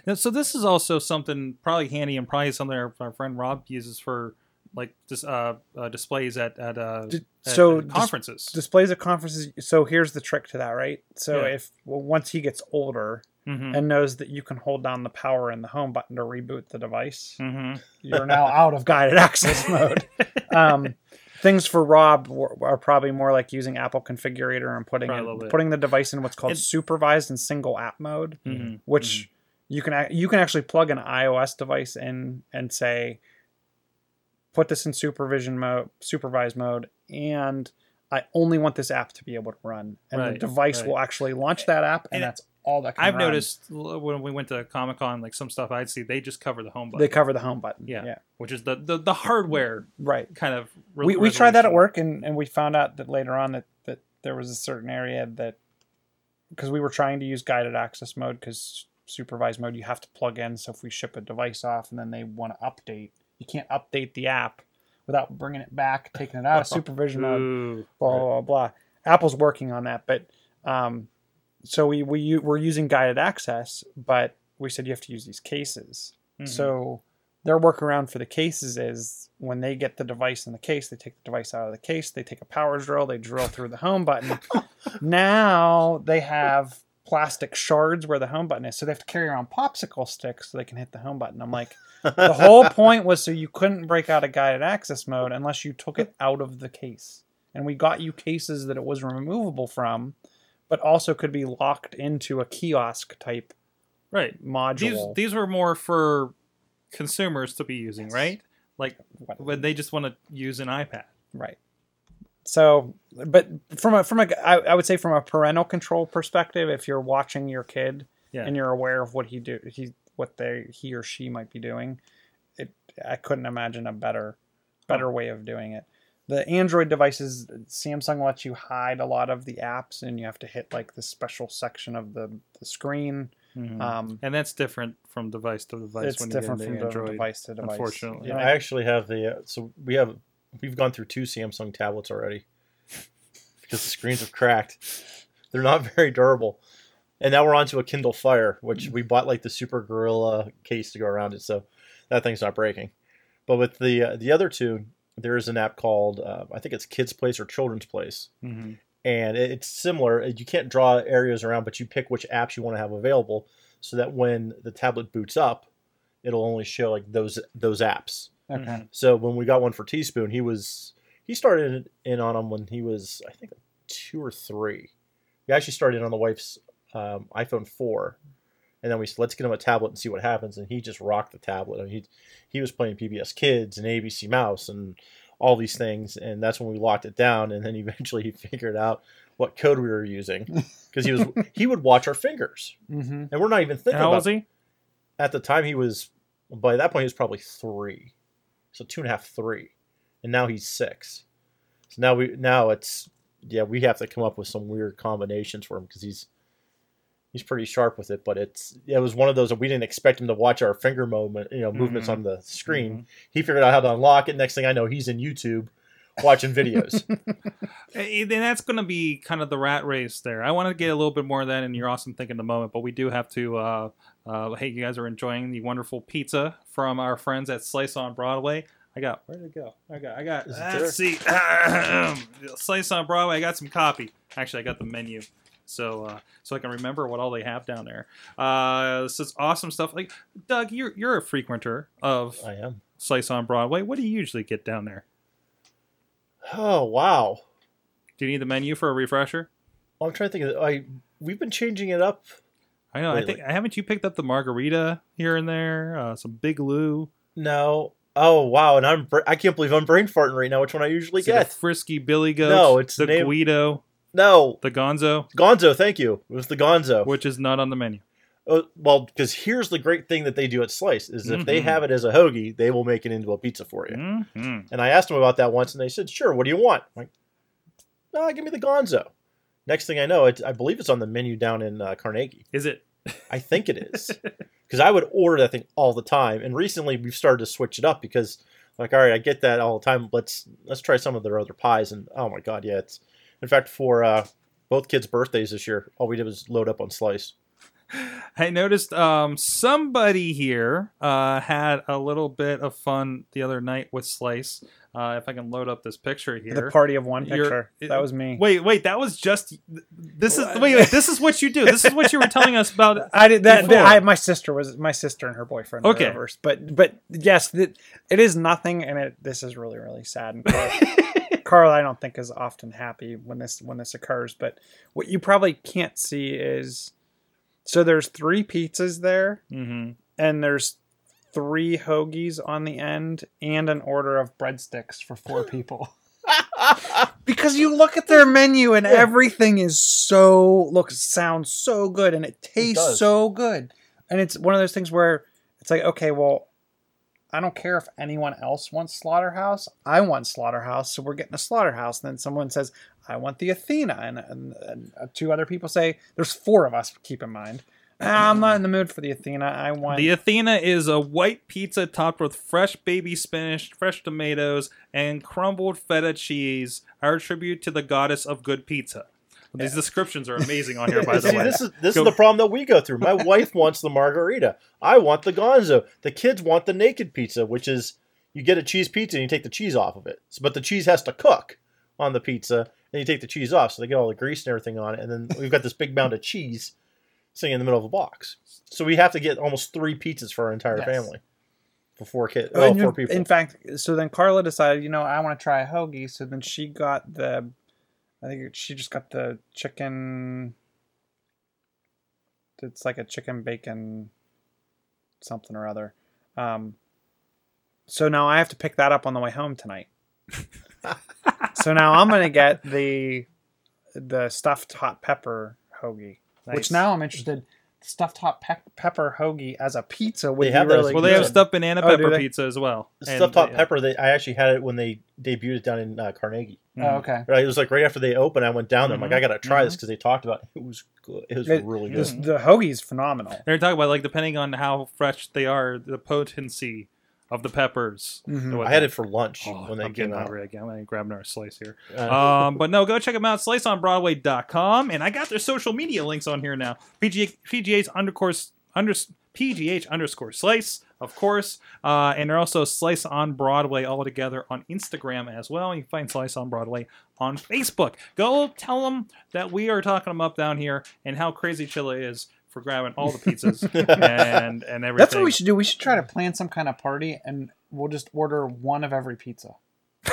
S1: Now, so this is also something probably handy and probably something our, our friend Rob uses for like dis, uh, uh, displays at at, uh,
S4: D-
S1: at-
S4: so
S1: at
S4: dis-
S1: conferences.
S4: displays at conferences. So here's the trick to that, right? So
S1: Yeah.
S4: if well, once he gets older
S1: Mhm.
S4: and knows that you can hold down the power and the home button to reboot the device,
S1: Mhm.
S4: you're now out of guided access mode. Um, things for Rob are probably more like using Apple Configurator and putting
S1: Probably
S4: in- putting the device in what's called
S1: It-
S4: supervised and single app mode,
S1: Mhm.
S4: which you can you can actually plug an iOS device in and say, put this in supervision mode, supervised mode, and I only want this app to be able to run, and
S1: Right,
S4: the device
S1: right.
S4: will actually launch that app, and,
S1: And
S4: that's all that. Can
S1: I've
S4: run.
S1: noticed when we went to Comic Con, like some stuff I'd see, they just cover the home button.
S4: they cover the home button.
S1: yeah,
S4: yeah,
S1: which is the, the the hardware
S4: right.
S1: kind of. re-
S4: we, we tried that at work and, and we found out that later on that, that there was a certain area that because we were trying to use guided access mode because supervised mode you have to plug in so if we ship a device off and then they want to update you can't update the app without bringing it back taking it out of supervision mode blah blah blah, blah. apple's working on that but um so we we we're using guided access but we said you have to use these cases
S1: Mhm.
S4: so their workaround for the cases is when they get the device in the case, they take the device out of the case, they take a power drill, they drill through the home button. now they have plastic shards where the home button is. So they have to carry around popsicle sticks so they can hit the home button. I'm like, the whole point was so you couldn't break out of guided access mode unless you took it out of the case. And we got you cases that it was removable from, but also could be locked into a kiosk type
S1: right.
S4: Module.
S1: these these were more for consumers to be using, right? Like when they just want to use an iPad.
S4: Right. So, but from a from a I, I would say from a parental control perspective, if you're watching your kid
S1: Yeah.
S4: and you're aware of what he do he what they he or she might be doing, it I couldn't imagine a better better way of doing it. The Android devices, Samsung lets you hide a lot of the apps, and you have to hit like the special section of the, the screen.
S1: Mhm.
S4: Um,
S1: and that's different from device to device.
S4: it's
S1: when
S4: different
S1: you
S4: from
S1: get into
S4: the
S1: Android.
S4: device to device.
S1: unfortunately.
S3: Yeah, I actually have the. Uh, so we have we've gone through two Samsung tablets already because the screens have cracked. They're not very durable, and now we're onto a Kindle Fire, which we bought like the Super Gorilla case to go around it, so that thing's not breaking. But with the uh, the other two, there is an app called uh, I think it's Kids Place or Children's Place,
S1: Mhm.
S3: and it's similar. You can't draw areas around, but you pick which apps you want to have available, so that when the tablet boots up, it'll only show like those those apps.
S4: okay.
S3: So when we got one for Teaspoon, he was he started in on them when he was I think two or three. He actually started on the wife's um, iPhone four, and then we said let's get him a tablet and see what happens, and he just rocked the tablet. I mean, he he was playing PBS Kids and ABC Mouse and all these things, and that's when we locked it down. And then eventually he figured out what code we were using because he was he would watch our fingers,
S4: Mm-hmm.
S3: and we're not even thinking
S1: how
S3: about
S1: old is he?
S3: at the time he was by that point he was probably three so two and a half three and now he's six so now we now it's yeah we have to come up with some weird combinations for him because he's he's pretty sharp with it but it's it was one of those that we didn't expect him to watch our finger moment you know movements
S1: Mhm.
S3: on the screen he figured out how to unlock it next thing i know he's in youtube watching videos
S1: and that's going to be kind of the rat race there. I want to get a little bit more of that in your awesome thing in the moment, but we do have to. Uh, uh, hey, you guys are enjoying the wonderful pizza from our friends at Slice on Broadway. I got where did it go? I got I got. Let's see, Slice on Broadway. I got some copy. Actually, I got the menu, so uh, so I can remember what all they have down there. Uh, this is awesome stuff. Like Doug, you're you're a frequenter of
S3: i am
S1: Slice on Broadway. What do you usually get down there?
S3: oh wow
S1: Do you need the menu for a refresher?
S3: i'm trying to think of i we've been changing it up
S1: I know. I think haven't you picked up the margarita here and there? Uh, some Big Lou.
S3: no oh wow and i'm i can't believe i'm brain farting right now which one i usually
S1: Is it a
S3: get
S1: frisky Billy Goat.
S3: No, it's
S1: the
S3: named-
S1: Guido.
S3: No,
S1: The Gonzo,
S3: Gonzo. Thank you. It was the Gonzo.
S1: which is not on the menu.
S3: Uh, well, because here's the great thing that they do at Slice is if they
S1: Mhm.
S3: have it as a hoagie, they will make it into a pizza for you.
S1: hmm
S3: And I asked them about that once, and they said, "Sure. What do you want?" I'm like, "Ah, give me the Gonzo." Next thing I know, it, I believe it's on the menu down in uh, Carnegie.
S1: Is it?
S3: I think it is because I would order that thing all the time. And recently, we've started to switch it up because, like, all right, I get that all the time. Let's let's try some of their other pies. And oh my god, yeah, it's in fact for uh, both kids' birthdays this year, all we did was load up on Slice.
S1: I noticed um, somebody here uh, had a little bit of fun the other night with Slice. Uh, if I can load up this picture here.
S4: The party of one
S1: You're-
S4: picture. that was me.
S1: Wait, wait, that was just. This is wait, wait. This is what you do. This is what you were telling us about.
S4: I did that.
S1: before.
S4: I, my sister was my sister and her boyfriend.
S1: Okay.
S4: were but but yes, it, it is nothing, and it this is really really sad. And Carl, I don't think is often happy when this when this occurs. But what you probably can't see is so there's three pizzas there,
S1: hmm
S4: and there's three hoagies on the end, and an order of breadsticks for four people. because you look at their menu and everything is so looks sounds so good and it tastes
S3: does.
S4: so good and it's one of those things where it's like okay well i don't care if anyone else wants slaughterhouse i want slaughterhouse so we're getting a slaughterhouse and then someone says i want the athena and, and, and two other people say there's four of us keep in mind "Ah, i'm not in the mood for the athena i want
S1: The Athena is a white pizza topped with fresh baby spinach, fresh tomatoes, and crumbled feta cheese. Our tribute to the goddess of good pizza. These descriptions are amazing on here, by the
S3: See,
S1: way.
S3: this is this
S1: Go-
S3: is the problem that we go through. My wife wants the margarita. I want the Gonzo. The kids want the naked pizza, which is you get a cheese pizza and you take the cheese off of it. So- But the cheese has to cook on the pizza, and you take the cheese off, so they get all the grease and everything on it. And then we've got this big mound of cheese sitting in the middle of a box. So we have to get almost three pizzas for our entire
S4: Yes.
S3: family for four kids.
S4: Oh,
S3: Oh,
S4: and
S3: four people.
S4: In fact, so then Carla decided, you know, I want to try a hoagie. So then she got the, I think she just got the chicken. It's like a chicken bacon, something or other. Um, so now I have to pick that up on the way home tonight. so now I'm gonna get the, the stuffed hot pepper hoagie,
S1: Nice.
S4: which now I'm interested. Stuffed hot pe- pepper hoagie as a pizza would
S3: They have that as
S4: really
S1: well, they have
S4: good.
S1: stuffed banana
S4: Oh,
S1: pepper
S4: they?
S1: pizza as well.
S3: The
S1: And,
S3: stuffed hot
S1: uh,
S3: pepper. They, I actually had it when they debuted it down in uh, Carnegie.
S4: Oh,
S1: mhm.
S4: okay.
S3: Right, it was like right after they opened. I went down there. I'm like,
S1: Mhm,
S3: I gotta try this because they talked about it. It was good. It was
S4: It-
S3: really
S4: this-
S3: good.
S4: the hoagie is phenomenal.
S1: They're talking about like depending on how fresh they are, the potency of the peppers.
S4: Mhm.
S3: I had it for lunch
S1: Oh,
S3: when they
S1: I'm
S3: came
S1: getting
S3: out.
S1: hungry again. I'm gonna grab another slice here.
S3: Uh,
S1: um, but no, go check them out. SliceOnBroadway.com, and I got their social media links on here now. PGA, PGA's underscore under PGH underscore Slice, of course, uh, and they're also Slice on Broadway all together on Instagram as well. You can find Slice on Broadway on Facebook. Go tell them that we are talking them up down here and how crazy Chilla is for grabbing all the pizzas and and everything.
S4: That's what we should do. We should try to plan some kind of party, and we'll just order one of every pizza.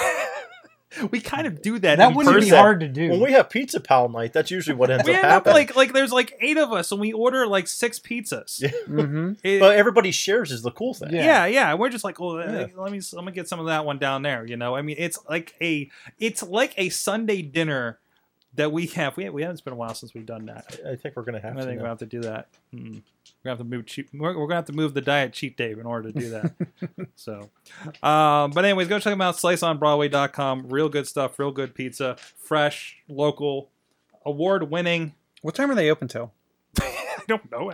S1: We kind of do that.
S4: That
S1: in
S4: wouldn't be hard to do.
S3: when we have pizza pal night, that's usually what ends
S1: We
S3: up
S1: end up
S3: happening.
S1: like like there's like eight of us and we order like six pizzas.
S3: Yeah.
S4: hmm
S1: It-
S3: but everybody shares is the cool thing.
S4: Yeah.
S1: yeah, yeah. We're just like, well, uh,
S3: Yeah.
S1: let me let me get some of that one down there. You know, I mean, it's like a it's like a Sunday dinner that we have. We we haven't. It's been a while since we've done that.
S3: I think we're gonna have
S1: I
S3: to.
S1: think
S3: now.
S1: gonna have to do that. Mm. We're gonna have to move cheap. We're, we're gonna have to move the diet cheat day in order to do that. so, um, but anyways, go check them out. SliceOnBroadway.com. Real good stuff. Real good pizza. Fresh, local, award winning.
S4: What time are they open till?
S1: I don't know.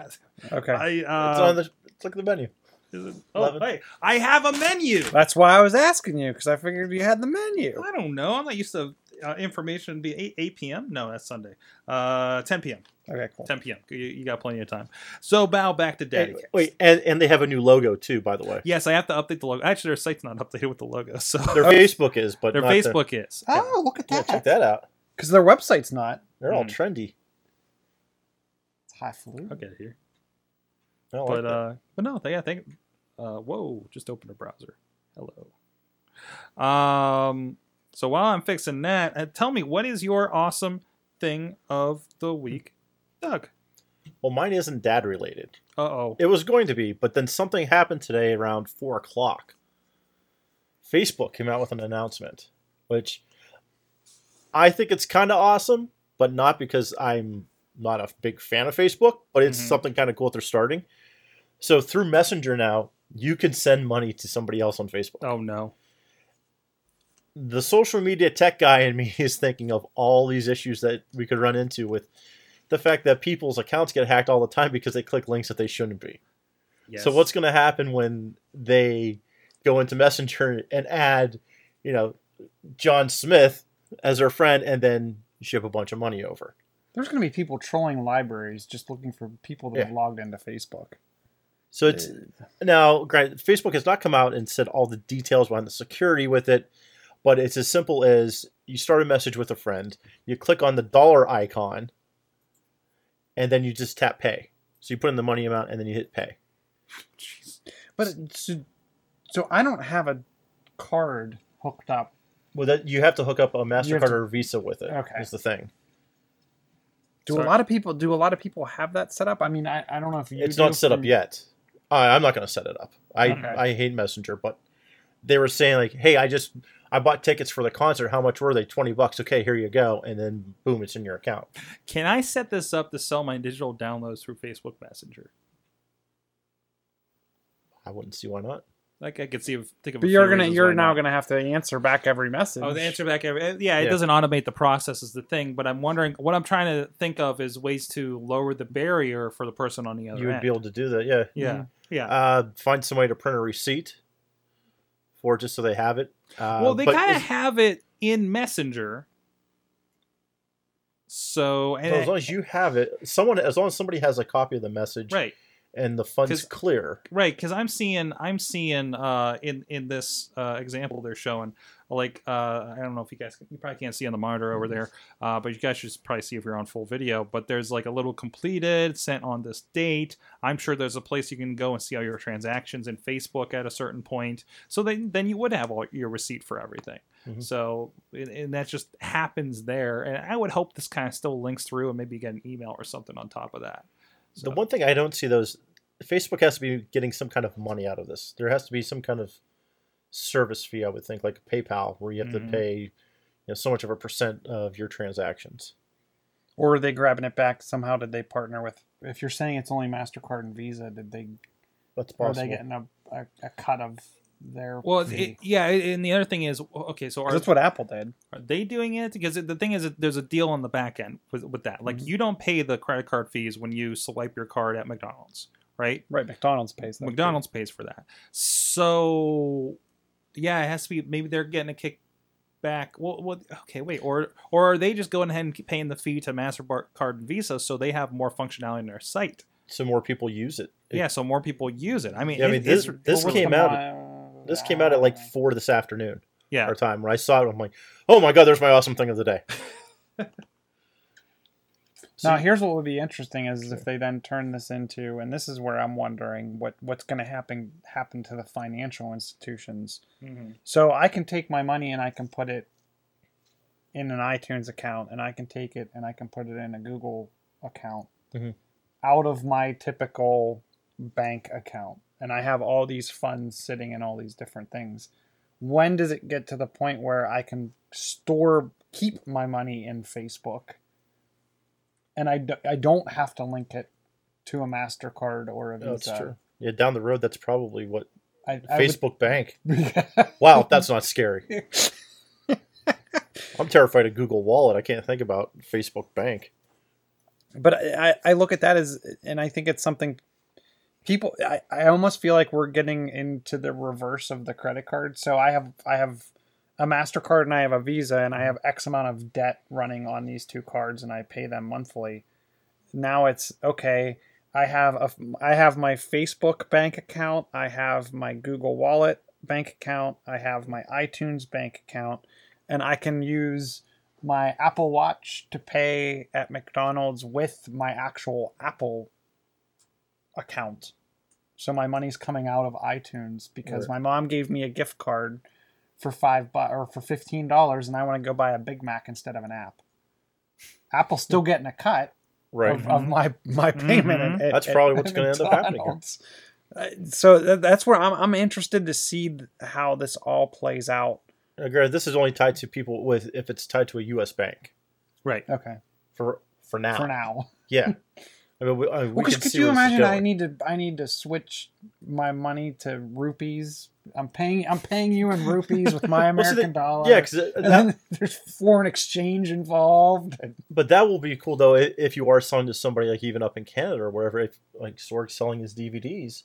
S4: Okay,
S1: I
S3: It's
S1: uh,
S3: on the. Let's look at the menu.
S1: is it- oh, hey, I have a menu.
S4: that's why I was asking you because I figured you had the menu.
S1: I don't know. I'm not used to uh, information be 8, 8 p.m. No, that's Sunday. Uh, 10 p.m.
S4: Okay, cool.
S1: 10 p.m. You, you got plenty of time. So bow back to daddy.
S3: Wait, wait, and and they have a new logo too, by the way.
S1: Yes, I have to update the logo. Actually, their site's not updated with the logo, so
S3: Their Facebook is, but
S1: their
S3: not the-
S1: Facebook is.
S4: Oh, look at
S3: yeah,
S4: that.
S3: check that out.
S4: Because their website's not.
S3: They're all
S1: Hmm.
S3: trendy.
S4: It's highfalutin.
S1: I'll get it here.
S3: I like
S1: But
S3: that.
S1: uh, but no, yeah, thank. Uh, whoa, just open a browser. Hello. Um. So while I'm fixing that, uh, tell me what is your awesome thing of the week, Doug?
S3: well, mine isn't dad related.
S1: Uh oh.
S3: It was going to be, but then something happened today around four o'clock. Facebook came out with an announcement, which I think it's kind of awesome, but not because I'm not a big fan of Facebook, but it's
S1: Mhm.
S3: something kind of cool that they're starting. So through Messenger now, you can send money to somebody else on Facebook.
S1: Oh no.
S3: The social media tech guy in me is thinking of all these issues that we could run into with the fact that people's accounts get hacked all the time because they click links that they shouldn't be.
S1: Yes.
S3: So what's going to happen when they go into Messenger and add, you know, John Smith as their friend and then ship a bunch of money over?
S4: There's going to be people trolling libraries just looking for people that
S3: Yeah.
S4: have logged into Facebook.
S3: So it's uh, now, granted, Facebook has not come out and said all the details behind the security with it, but it's as simple as you start a message with a friend, you click on the dollar icon, and then you just tap pay. So you put in the money amount and then you hit pay. Jeez.
S4: But so, so I don't have a card hooked up.
S3: Well, that you have to hook up a Mastercard
S4: to-
S3: or Visa with it.
S4: Okay.
S3: is the thing.
S4: Do
S1: Sorry.
S4: a lot of people do a lot of people have that set up? I mean, I, I don't know if you
S3: it's
S4: do
S3: not set up yet. I, I'm not going to set it up. I
S4: Okay.
S3: I hate Messenger, but they were saying like, "Hey, I just I bought tickets for the concert. How much were they? Twenty bucks. Okay, here you go." And then boom, it's in your account.
S1: Can I set this up to sell my digital downloads through Facebook Messenger?
S3: I wouldn't see why not.
S1: Like I could see if think of.
S4: But
S1: few
S4: you're gonna you're now
S1: not.
S4: gonna have to answer back every message.
S1: Oh, the answer back every yeah, it
S3: Yeah.
S1: doesn't automate the process is the thing, but I'm wondering what I'm trying to think of is ways to lower the barrier for the person on the other end.
S3: You would
S1: end.
S3: be able to do that. Yeah.
S1: yeah, yeah.
S3: Uh, find some way to print a receipt for just so they have it. Uh,
S1: well, they kind of have it in Messenger. So and
S3: well, as long as you have it, someone as long as somebody has a copy of the message
S1: right,
S3: and the funds clear.
S1: right, because I'm seeing I'm seeing uh, in in this uh, example they're showing like uh, I don't know if you guys you probably can't see on the monitor over there, uh, but you guys should probably see if you're on full video. But there's like a little completed sent on this date. I'm sure there's a place you can go and see all your transactions in Facebook at a certain point. So then then you would have all your receipt for everything.
S3: Mhm.
S1: So and, and that just happens there. And I would hope this kind of still links through and maybe you get an email or something on top of that. So,
S3: The one thing I don't see those Facebook has to be getting some kind of money out of this. There has to be some kind of service fee, I would think, like PayPal, where you have
S1: Mhm.
S3: to pay you know so much of a percent of your transactions.
S4: or are they grabbing it back somehow? Did they partner with? If you're saying it's only Mastercard and Visa, did they?
S3: That's possible.
S4: Are they getting a, a, a cut of their?
S1: well,
S4: fee?
S1: it, yeah, and the other thing is, okay, so are,
S4: that's what Apple did.
S1: Are they doing it? Because the thing is, that there's a deal on the back end with, with that. Like,
S4: Mhm.
S1: you don't pay the credit card fees when you swipe your card at McDonald's, right?
S4: Right, McDonald's pays that. fee.
S1: McDonald's pays for that. So, yeah, it has to be. Maybe they're getting a kick back. Well, well, okay, wait, or or are they just going ahead and paying the fee to Mastercard and Visa so they have more functionality in their site?
S3: so more people use it. It-
S1: Yeah, so more people use it. I mean,
S3: Yeah, I mean, this- this came out-
S4: on.
S3: This came out at like four this afternoon,
S1: yeah,
S3: our time. When I saw it, I'm like, oh my god, there's my awesome thing of the day.
S4: Now, here's what would be interesting is if they then turn this into, and this is where I'm wondering what what's going to happen happen to the financial institutions.
S1: Mhm.
S4: So I can take my money and I can put it in an iTunes account, and I can take it and I can put it in a Google account
S3: Mhm.
S4: out of my typical bank account, and I have all these funds sitting in all these different things. When does it get to the point where I can store, keep my money in Facebook, and I, d- I don't have to link it to a Mastercard or a Visa?
S3: That's true. Yeah, down the road, that's probably what
S4: I, I would-
S3: Facebook Bank. Wow, that's not scary. I'm terrified of Google Wallet. I can't think about Facebook Bank.
S4: but I, I look at that as and i think it's something people I, I almost feel like we're getting into the reverse of the credit card so i have i have a mastercard and i have a visa and i mm-hmm. have x amount of debt running on these two cards and i pay them monthly now it's okay i have a i have my facebook bank account i have my google wallet bank account i have my itunes bank account and i can use my Apple Watch to pay at McDonald's with my actual Apple account. So my money's coming out of iTunes because
S3: Right.
S4: my mom gave me a gift card for five bu- or for fifteen dollars, and I want to go buy a Big Mac instead of an app. Apple's still getting a cut
S3: Right.
S4: of, of my my payment. at- at-
S3: That's
S4: at-
S3: probably what's gonna end up happening here.
S4: Uh, So that, that's where I'm, I'm interested to see how this all plays out.
S3: Uh, granted, this is only tied to people with if it's tied to a U.S. bank.
S1: right.
S4: Okay.
S3: for for now.
S4: for now.
S3: Yeah. I mean, we, I mean,
S4: Well, because
S3: can
S4: could
S3: see
S4: you
S3: where this is
S4: imagine I need to I need to switch my money to rupees. I'm paying I'm paying you in rupees with my
S3: Well, see,
S4: American dollar.
S3: Yeah, because
S4: there's foreign exchange involved.
S3: but that will be cool though if you are selling to somebody like even up in Canada or wherever, if like Sorg selling his DVDs.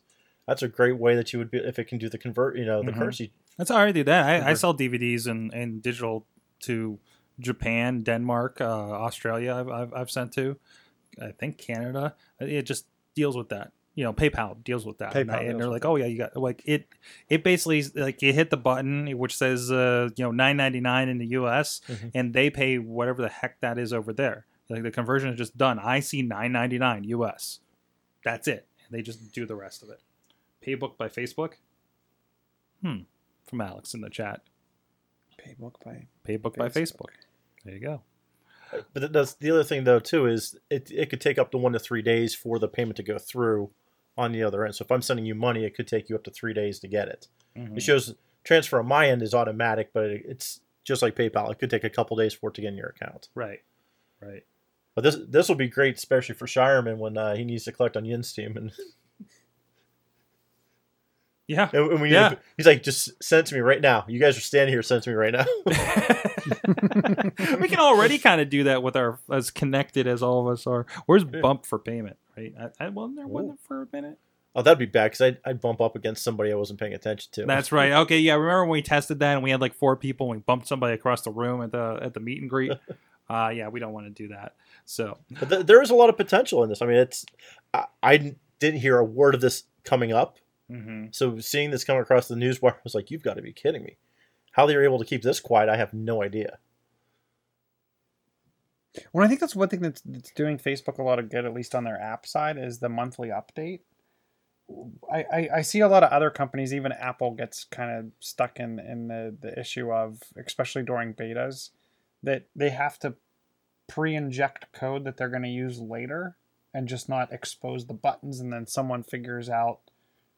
S3: That's a great way that you would be if it can do the convert, you know, the
S1: Mhm.
S3: currency.
S1: That's how I do that. I, I sell DVDs and, and digital to Japan, Denmark, uh, Australia. I've, I've I've sent to. I think Canada. It just deals with that. You know, PayPal deals with that. and,
S4: PayPal
S1: I- and they're like, oh yeah, you got like it. It basically is like you hit the button which says uh, you know nine ninety nine in the U.S.
S3: Mhm.
S1: and they pay whatever the heck that is over there. Like the conversion is just done. I see nine ninety nine U.S. That's it. And they just do the rest of it. Paybook by Facebook. Hmm. From Alex in the chat.
S4: Paybook by
S1: Paybook by
S4: Facebook.
S1: Facebook. There you go.
S3: But that's the other thing though too is it it could take up to one to three days for the payment to go through on the other end. So if I'm sending you money, it could take you up to three days to get it.
S1: Mhm.
S3: It shows transfer on my end is automatic, but it, it's just like PayPal. It could take a couple days for it to get in your account.
S1: Right. Right.
S3: But this this will be great, especially for Shireman when uh, he needs to collect on Yin Steam and,
S1: Yeah.
S3: and we
S1: Yeah.
S3: to- he's like, just send it to me right now. You guys are standing here, send it to me right now.
S1: we can already kind of do that with our as connected as all of us are. Where's bump for payment? Right? I, I wasn't there wasn't for a minute.
S3: oh, that'd be bad because I'd, I'd bump up against somebody I wasn't paying attention to.
S1: That's right. Okay, yeah. Remember when we tested that and we had like four people and we bumped somebody across the room at the at the meet and greet? Uh yeah, we don't want to do that. So
S3: But th- there is a lot of potential in this. I mean, it's I, I didn't hear a word of this coming up.
S1: Mhm.
S3: So seeing this come across the news wire, I was like, "You've got to be kidding me!" How they were able to keep this quiet, I have no idea.
S4: Well, I think that's one thing that's, that's doing Facebook a lot of good, at least on their app side, is the monthly update. I, I, I see a lot of other companies, even Apple gets kind of stuck in, in the, the issue of, especially during betas, that they have to pre inject code that they're going to use later and just not expose the buttons. And then someone figures out,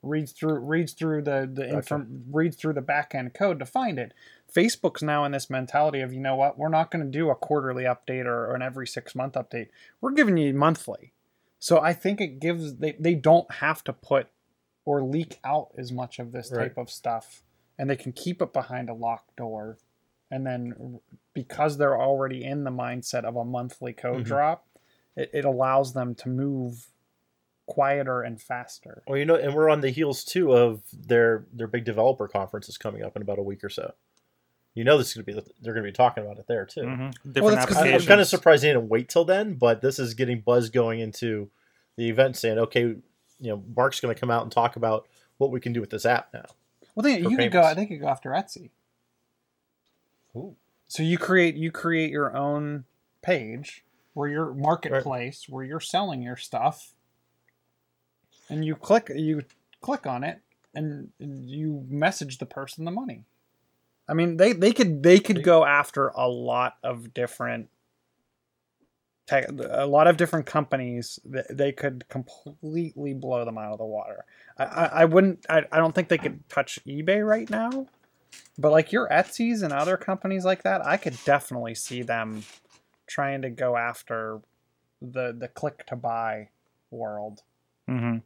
S4: reads through reads through the, the
S3: Gotcha.
S4: inform, reads through the back end code to find it. Facebook's now in this mentality of, you know what, we're not going to do a quarterly update or, or an every six month update. We're giving you monthly. So I think it gives, they, they don't have to put or leak out as much of this
S3: Right.
S4: type of stuff. And they can keep it behind a locked door. And then because they're already in the mindset of a monthly code
S3: Mhm.
S4: drop, it, it allows them to move quieter and faster.
S3: Well, you know, and we're on the heels too of their their big developer conference is coming up in about a week or so. You know, this is going to be they're going to be talking about it there too.
S1: Mhm.
S4: Well,
S1: Different
S4: that's 'cause
S3: I, I'm kind of surprised they didn't wait till then, but this is getting buzz going into the event, saying, "Okay, you know, Mark's going to come out and talk about what we can do with this app now."
S4: Well, they,
S3: For
S4: you could go.
S3: payments.
S4: They could go after Etsy.
S3: Ooh.
S4: So you create you create your own page where your marketplace where you're selling your stuff, and you click you click on it and you message the person the money. I mean, they they could they could go after a lot of different. Tech, a lot of different companies that they could completely blow them out of the water. I, I, I wouldn't. I, I don't think they could touch eBay right now, but like your Etsy's and other companies like that, I could definitely see them trying to go after the the click to buy world.
S1: Mhm.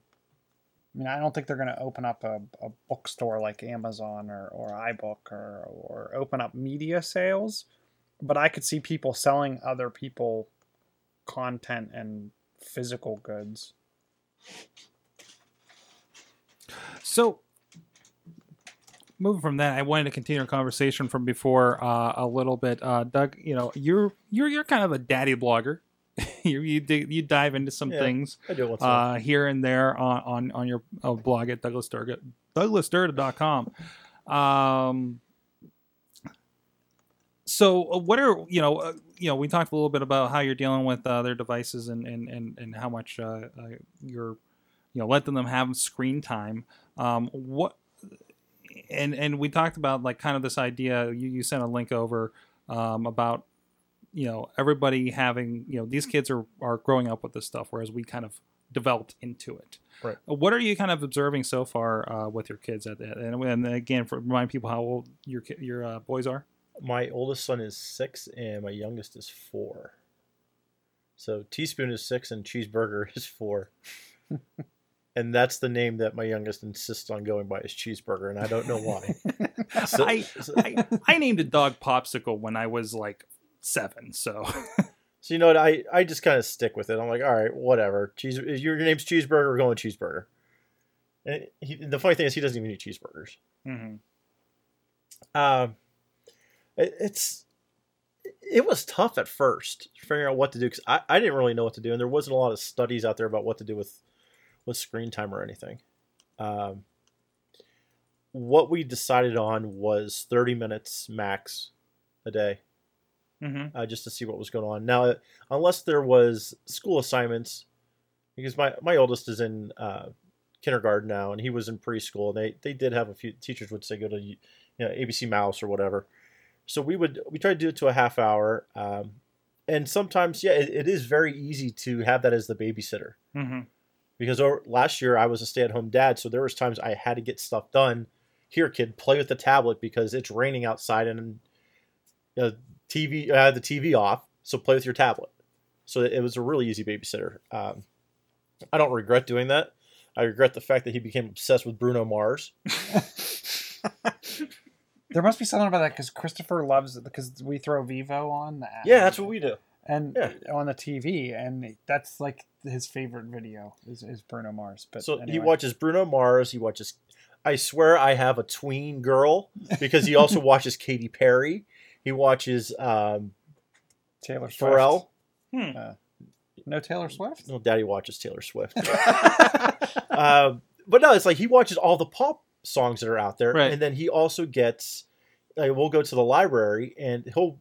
S4: I mean, I don't think they're going to open up a, a bookstore like Amazon or, or iBook or, or open up media sales, but I could see people selling other people content and physical goods.
S1: So, moving from that, I wanted to continue our conversation from before uh, a little bit. Uh, Doug, you know, you're you're you're kind of a daddy blogger. you you, dig, you dive into some
S3: Yeah.
S1: things
S3: I do it once in a while.
S1: uh, here and there on on, on your uh, blog at Douglas Durga. Um, so, uh, what are you know? Uh, you know, we talked a little bit about how you're dealing with uh, their devices and and and, and how much uh, uh, you're you know letting them have screen time. Um, what and and we talked about like kind of this idea. You you sent a link over um, about you know everybody having you know these kids are are growing up with this stuff, whereas we kind of developed into it.
S3: Right.
S1: What are you kind of observing so far uh, with your kids at that? And, and again, for remind people how old your your uh, boys are.
S3: My oldest son is six, and my youngest is four. So teaspoon is six and cheeseburger is four. and that's the name that my youngest insists on going by is cheeseburger, and I don't know why. So-
S1: I,
S3: so-
S1: I I named a dog popsicle when I was like seven. So
S3: So you know what? I, I just kind of stick with it. I'm like, all right, whatever. Cheese. Your name's cheeseburger, we're going cheeseburger. And he, the funny thing is, he doesn't even eat cheeseburgers.
S1: Mhm.
S3: Um, it, it's it was tough at first figuring out what to do because I, I didn't really know what to do, and there wasn't a lot of studies out there about what to do with with screen time or anything. Um, what we decided on was 30 minutes max a day
S1: Mhm.
S3: uh, just to see what was going on. Now, unless there was school assignments, because my, my oldest is in uh, kindergarten now, and he was in preschool. They they did have a few teachers would say go to you know ABC Mouse or whatever. So we would we tried to do it to a half hour, um, and sometimes yeah, it, it is very easy to have that as the babysitter
S1: Mhm.
S3: because over, last year I was a stay at home dad, so there was times I had to get stuff done. Here, kid, play with the tablet because it's raining outside and you know, TV. I had the TV off, so play with your tablet. So it was a really easy babysitter. Um, I don't regret doing that. I regret the fact that he became obsessed with Bruno Mars.
S4: There must be something about that because Christopher loves it because we throw Vevo on. The
S3: Yeah, that's what we do.
S4: and
S3: yeah.
S4: on the TV, and that's like his favorite video is, is Bruno Mars. But
S3: So he watches Bruno Mars. He watches. I swear I have a tween girl because he also watches Katy Perry. He watches um,
S4: Taylor Swift.
S3: Pharrell.
S1: Hmm.
S4: No Taylor Swift.
S3: Well, Daddy watches Taylor Swift. um, but no, it's like he watches all the pop songs that are out there,
S1: Right.
S3: and then he also gets. Like, we'll go to the library, and he'll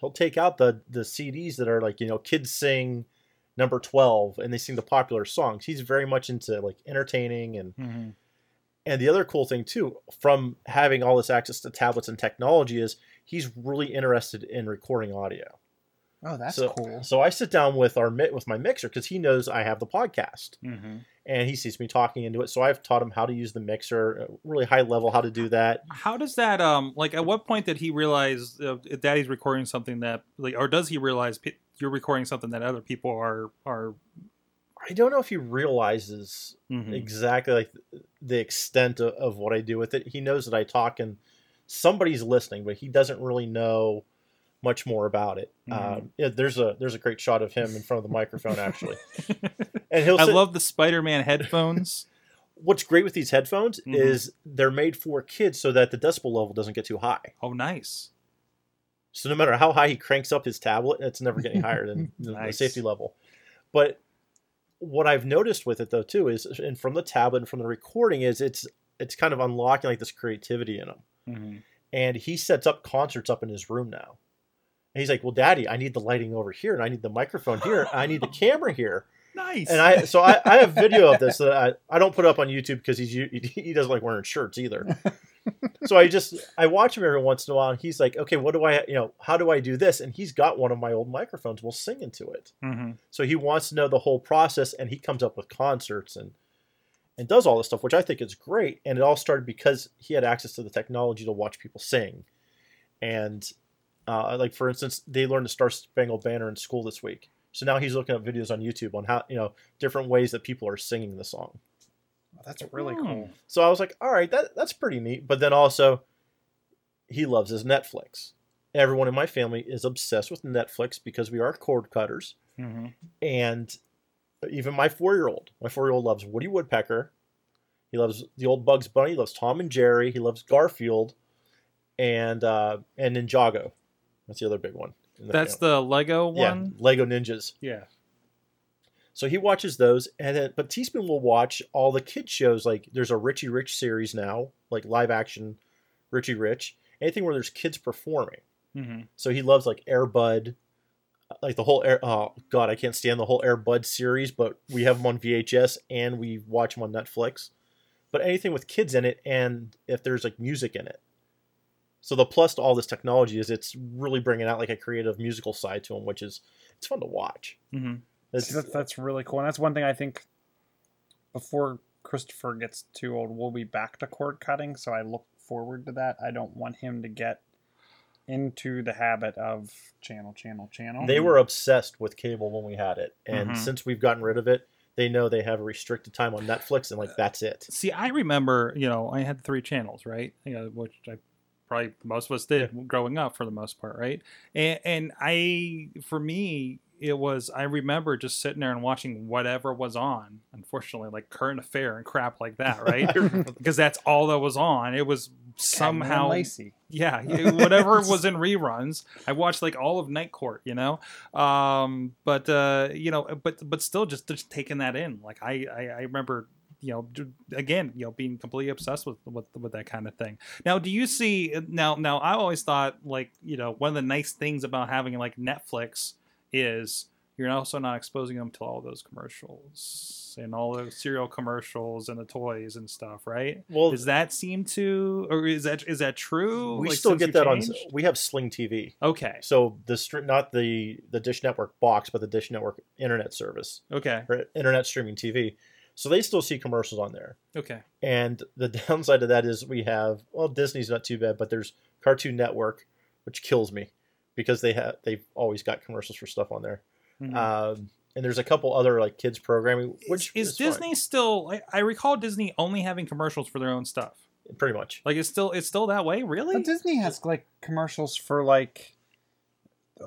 S3: he'll take out the the CDs that are like you know kids sing number twelve, and they sing the popular songs. He's very much into like entertaining and
S1: Mhm.
S3: and the other cool thing too, from having all this access to tablets and technology, is he's really interested in recording audio.
S4: Oh, that's
S3: so,
S4: cool.
S3: So I sit down with our mi- with my mixer because he knows I have the podcast,
S1: Mhm.
S3: and he sees me talking into it. So I've taught him how to use the mixer, uh, really high level, how to do that.
S1: How does that um like at what point did he realize uh, he's recording something that like or does he realize pe- you're recording something that other people are are
S3: I don't know if he realizes
S1: Mhm.
S3: exactly like the extent of, of what I do with it. He knows that I talk and somebody's listening, but he doesn't really know much more about it.
S1: Mhm.
S3: Um, yeah, there's a there's a great shot of him in front of the microphone actually, and he'll.
S1: I
S3: sit-
S1: love the Spider-Man headphones.
S3: what's great with these headphones
S1: Mhm.
S3: is they're made for kids so that the decibel level doesn't get too high.
S1: oh, nice.
S3: So no matter how high he cranks up his tablet, it's never getting higher than the- the safety level. But what I've noticed with it though too is, and from the tablet and from the recording, is it's it's kind of unlocking like this creativity in him.
S1: Mhm.
S3: And he sets up concerts up in his room now. And he's like, "Well, Daddy, I need the lighting over here, and I need the microphone here, and I need the camera here."
S1: Nice.
S3: And I so I, I have video of this that I, I don't put up on YouTube because he's he doesn't like wearing shirts either. so I just I watch him every once in a while, and he's like, "Okay, what do I you know how do I do this?" And he's got one of my old microphones. We'll sing into it.
S1: Mhm.
S3: So he wants to know the whole process, and he comes up with concerts and and does all this stuff, which I think is great. And it all started because he had access to the technology to watch people sing, and uh, like for instance, they learned the Star Spangled Banner in school this week. So now he's looking up videos on YouTube on how you know different ways that people are singing the song.
S4: Oh, that's really
S1: Hmm.
S4: cool.
S3: So I was like, all right, that that's pretty neat. But then also, he loves his Netflix. Everyone in my family is obsessed with Netflix because we are cord cutters
S1: Mhm.
S3: and even my four year old, my four year old loves Woody Woodpecker. He loves the old Bugs Bunny. He loves Tom and Jerry. He loves Garfield, and uh, and Ninjago. That's the other big one.
S1: That's
S3: family.
S1: the Lego one. yeah.
S3: Lego Ninjas.
S1: Yeah.
S3: So he watches those, and then but Teaspoon will watch all the kid shows. Like there's a Richie Rich series now, like live action Richie Rich. Anything where there's kids performing.
S1: hmm
S3: So he loves like Air Bud, like the whole Air. Oh God, I can't stand the whole Air Bud series, but we have them on VHS and we watch them on Netflix. But anything with kids in it, and if there's like music in it. So the plus to all this technology is it's really bringing out like a creative musical side to them, which is it's fun to watch.
S1: hmm
S3: It's,
S4: See, that, that's really cool, and that's one thing I think. Before Christopher gets too old, we'll be back to cord cutting. So I look forward to that. I don't want him to get into the habit of channel, channel, channel.
S3: They were obsessed with cable when we had it, and
S1: Mhm.
S3: since we've gotten rid of it, they know they have a restricted time on Netflix, and like that's it.
S1: See, I remember, you know, I had three channels, right? You know, which I probably most of us did growing up for the most part, right? And, and I, for me, it was I remember just sitting there and watching whatever was on. Unfortunately, like current affair and crap like that, right? because that's all that was on. It was somehow
S4: Lacey.
S1: yeah, whatever was in reruns. I watched like all of Night Court, you know. Um, but uh, you know, but but still, just just taking that in. Like I I, I remember. You know, again, you know, being completely obsessed with, with with that kind of thing. Now, do you see now? Now, I always thought like you know one of the nice things about having like Netflix is you're also not exposing them to all those commercials and all the cereal commercials and the toys and stuff, right?
S3: Well,
S1: Does that seem to, or is that is that true?
S3: we
S1: Like,
S3: still get that on. We have Sling TV,
S1: Okay,
S3: so the str- not the the Dish Network box, but the Dish Network internet service
S1: okay,
S3: or internet streaming TV. So they still see commercials on there.
S1: okay.
S3: And the downside of that is we have well Disney's not too bad, but there's Cartoon Network, which kills me because they have they've always got commercials for stuff on there.
S1: Mhm.
S3: Um, and there's a couple other like kids programming, which
S1: is,
S3: is
S1: Disney still? I, I recall Disney only having commercials for their own stuff.
S3: pretty much.
S1: Like it's still it's still that way, really?
S4: But Disney has like commercials for like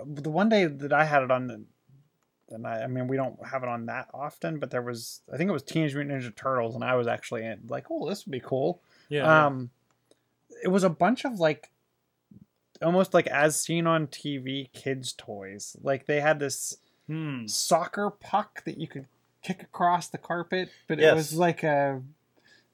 S4: the one day that I had it on the and I, I mean we don't have it on that often, but there was I think it was Teenage Mutant Ninja Turtles and I was actually in, like, oh, this would be cool.
S1: yeah.
S4: Um it was a bunch of like almost like as seen on TV kids toys. Like they had this
S1: hmm.
S4: soccer puck that you could kick across the carpet, but it was like a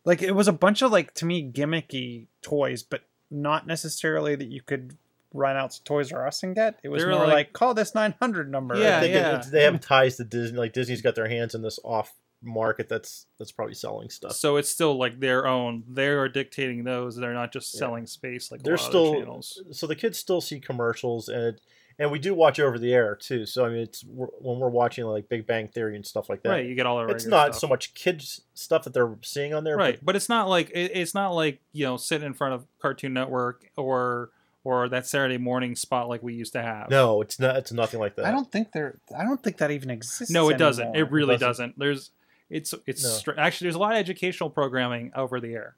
S4: like it was a bunch of like to me gimmicky toys, but not necessarily that you could run out to Toys R Us and get. It was
S1: They were
S4: more
S1: like-
S4: like, call this nine hundred number.
S1: Yeah,
S3: they,
S1: yeah.
S3: they have ties to Disney. Like Disney's got their hands in this off market that's that's probably selling stuff.
S1: So it's still like their own. They are dictating those. They're not just
S3: Yeah.
S1: selling space like
S3: They're
S1: a lot of other
S3: still
S1: channels.
S3: so the kids still see commercials and and we do watch over the air too. So I mean, it's we're- when we're watching like Big Bang Theory and stuff like that.
S1: Right, you get all the
S3: It's not
S1: stuff.
S3: so much kids stuff that they're seeing on there.
S1: right
S3: But
S1: but it's not like it, it's not like you know sitting in front of cartoon network or or that saturday morning spot like we used to have
S3: no, it's not. It's nothing like that.
S4: I don't think there. I don't think that even exists.
S1: no it doesn't it really
S3: doesn't.
S1: doesn't. there's it's it's
S3: No.
S1: stra- actually there's a lot of educational programming over the air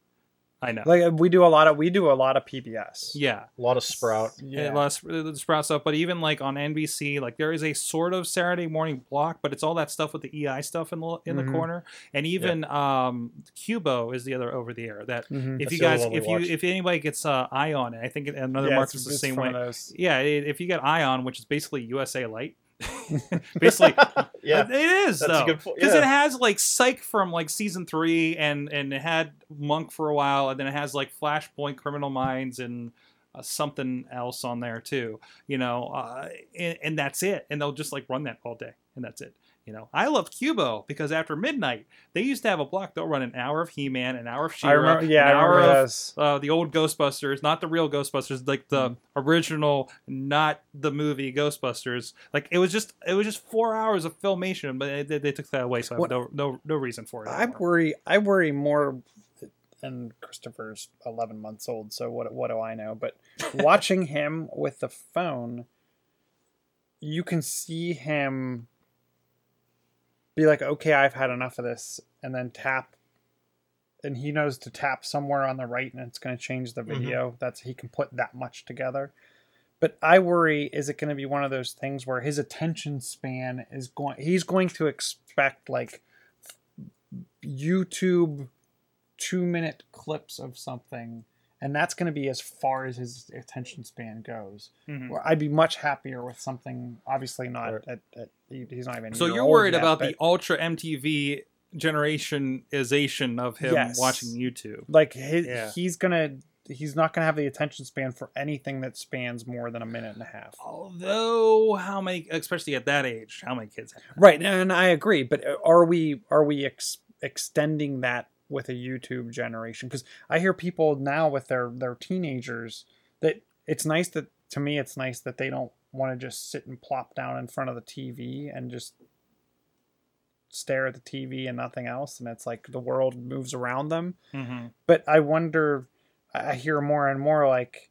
S1: i know
S4: Like we do a lot of we do a lot of PBS.
S1: yeah
S3: A lot of Sprout.
S1: yeah. a less the sprout stuff but even like on nbc like there is a sort of saturday morning block but it's all that stuff with the ei stuff in the in
S4: Mhm.
S1: the corner and even um Qubo is the other over the air that
S4: Mhm.
S1: if
S3: That's
S1: you guys if you if anybody gets uh, eye on it i think another
S4: Yeah,
S1: market's
S4: it's-
S1: the same way yeah if you get ion which is basically usa light basically
S3: yeah,
S1: it is though. because
S3: yeah.
S1: it has like psych from like season three and and it had monk for a while and then it has like flashpoint criminal minds and uh, something else on there too you know uh, and, and that's it. And they'll just like run that all day and that's it you know i love Qubo because after midnight they used to have a block they'll run an hour of he-man an hour of she
S4: I remember. Yeah,
S1: an hour of uh, the old Ghostbusters, not the real Ghostbusters, like the
S4: Mm-hmm.
S1: original, not the movie Ghostbusters. Like it was just it was just four hours of filmation, but they, they took that away, so I
S4: What-
S1: have no no no reason for it.
S4: I
S1: anymore.
S4: worry. I worry more. And Christopher's eleven months old, so what? What do I know? But watching him with the phone, you can see him be like, "Okay, I've had enough of this," and then tap, and he knows to tap somewhere on the right, and it's going to change the video. That's he can put that much together. But I worry: is it going to be one of those things where his attention span is going? He's going to expect like YouTube two minute clips of something, and that's going to be as far as his attention span goes.
S1: Mhm.
S4: Where I'd be much happier with something, obviously not at, at he- he's not even. a
S1: So you're
S4: old
S1: worried
S4: yet,
S1: about
S4: but,
S1: the ultra MTV generationization of him
S4: Yes.
S1: watching YouTube.
S4: like he,
S1: Yeah.
S4: he's gonna he's not gonna have the attention span for anything that spans more than a minute and a half.
S1: Although, how many, especially at that age, how many kids have? that?
S4: Right, and I agree. But uh, are we are we ex- extending that with a YouTube generation? Because I hear people now with their their teenagers that it's nice that to me it's nice that they don't want to just sit and plop down in front of the TV and just stare at the TV and nothing else, and it's like the world moves around them.
S1: Mm-hmm.
S4: But I wonder. I I hear more and more like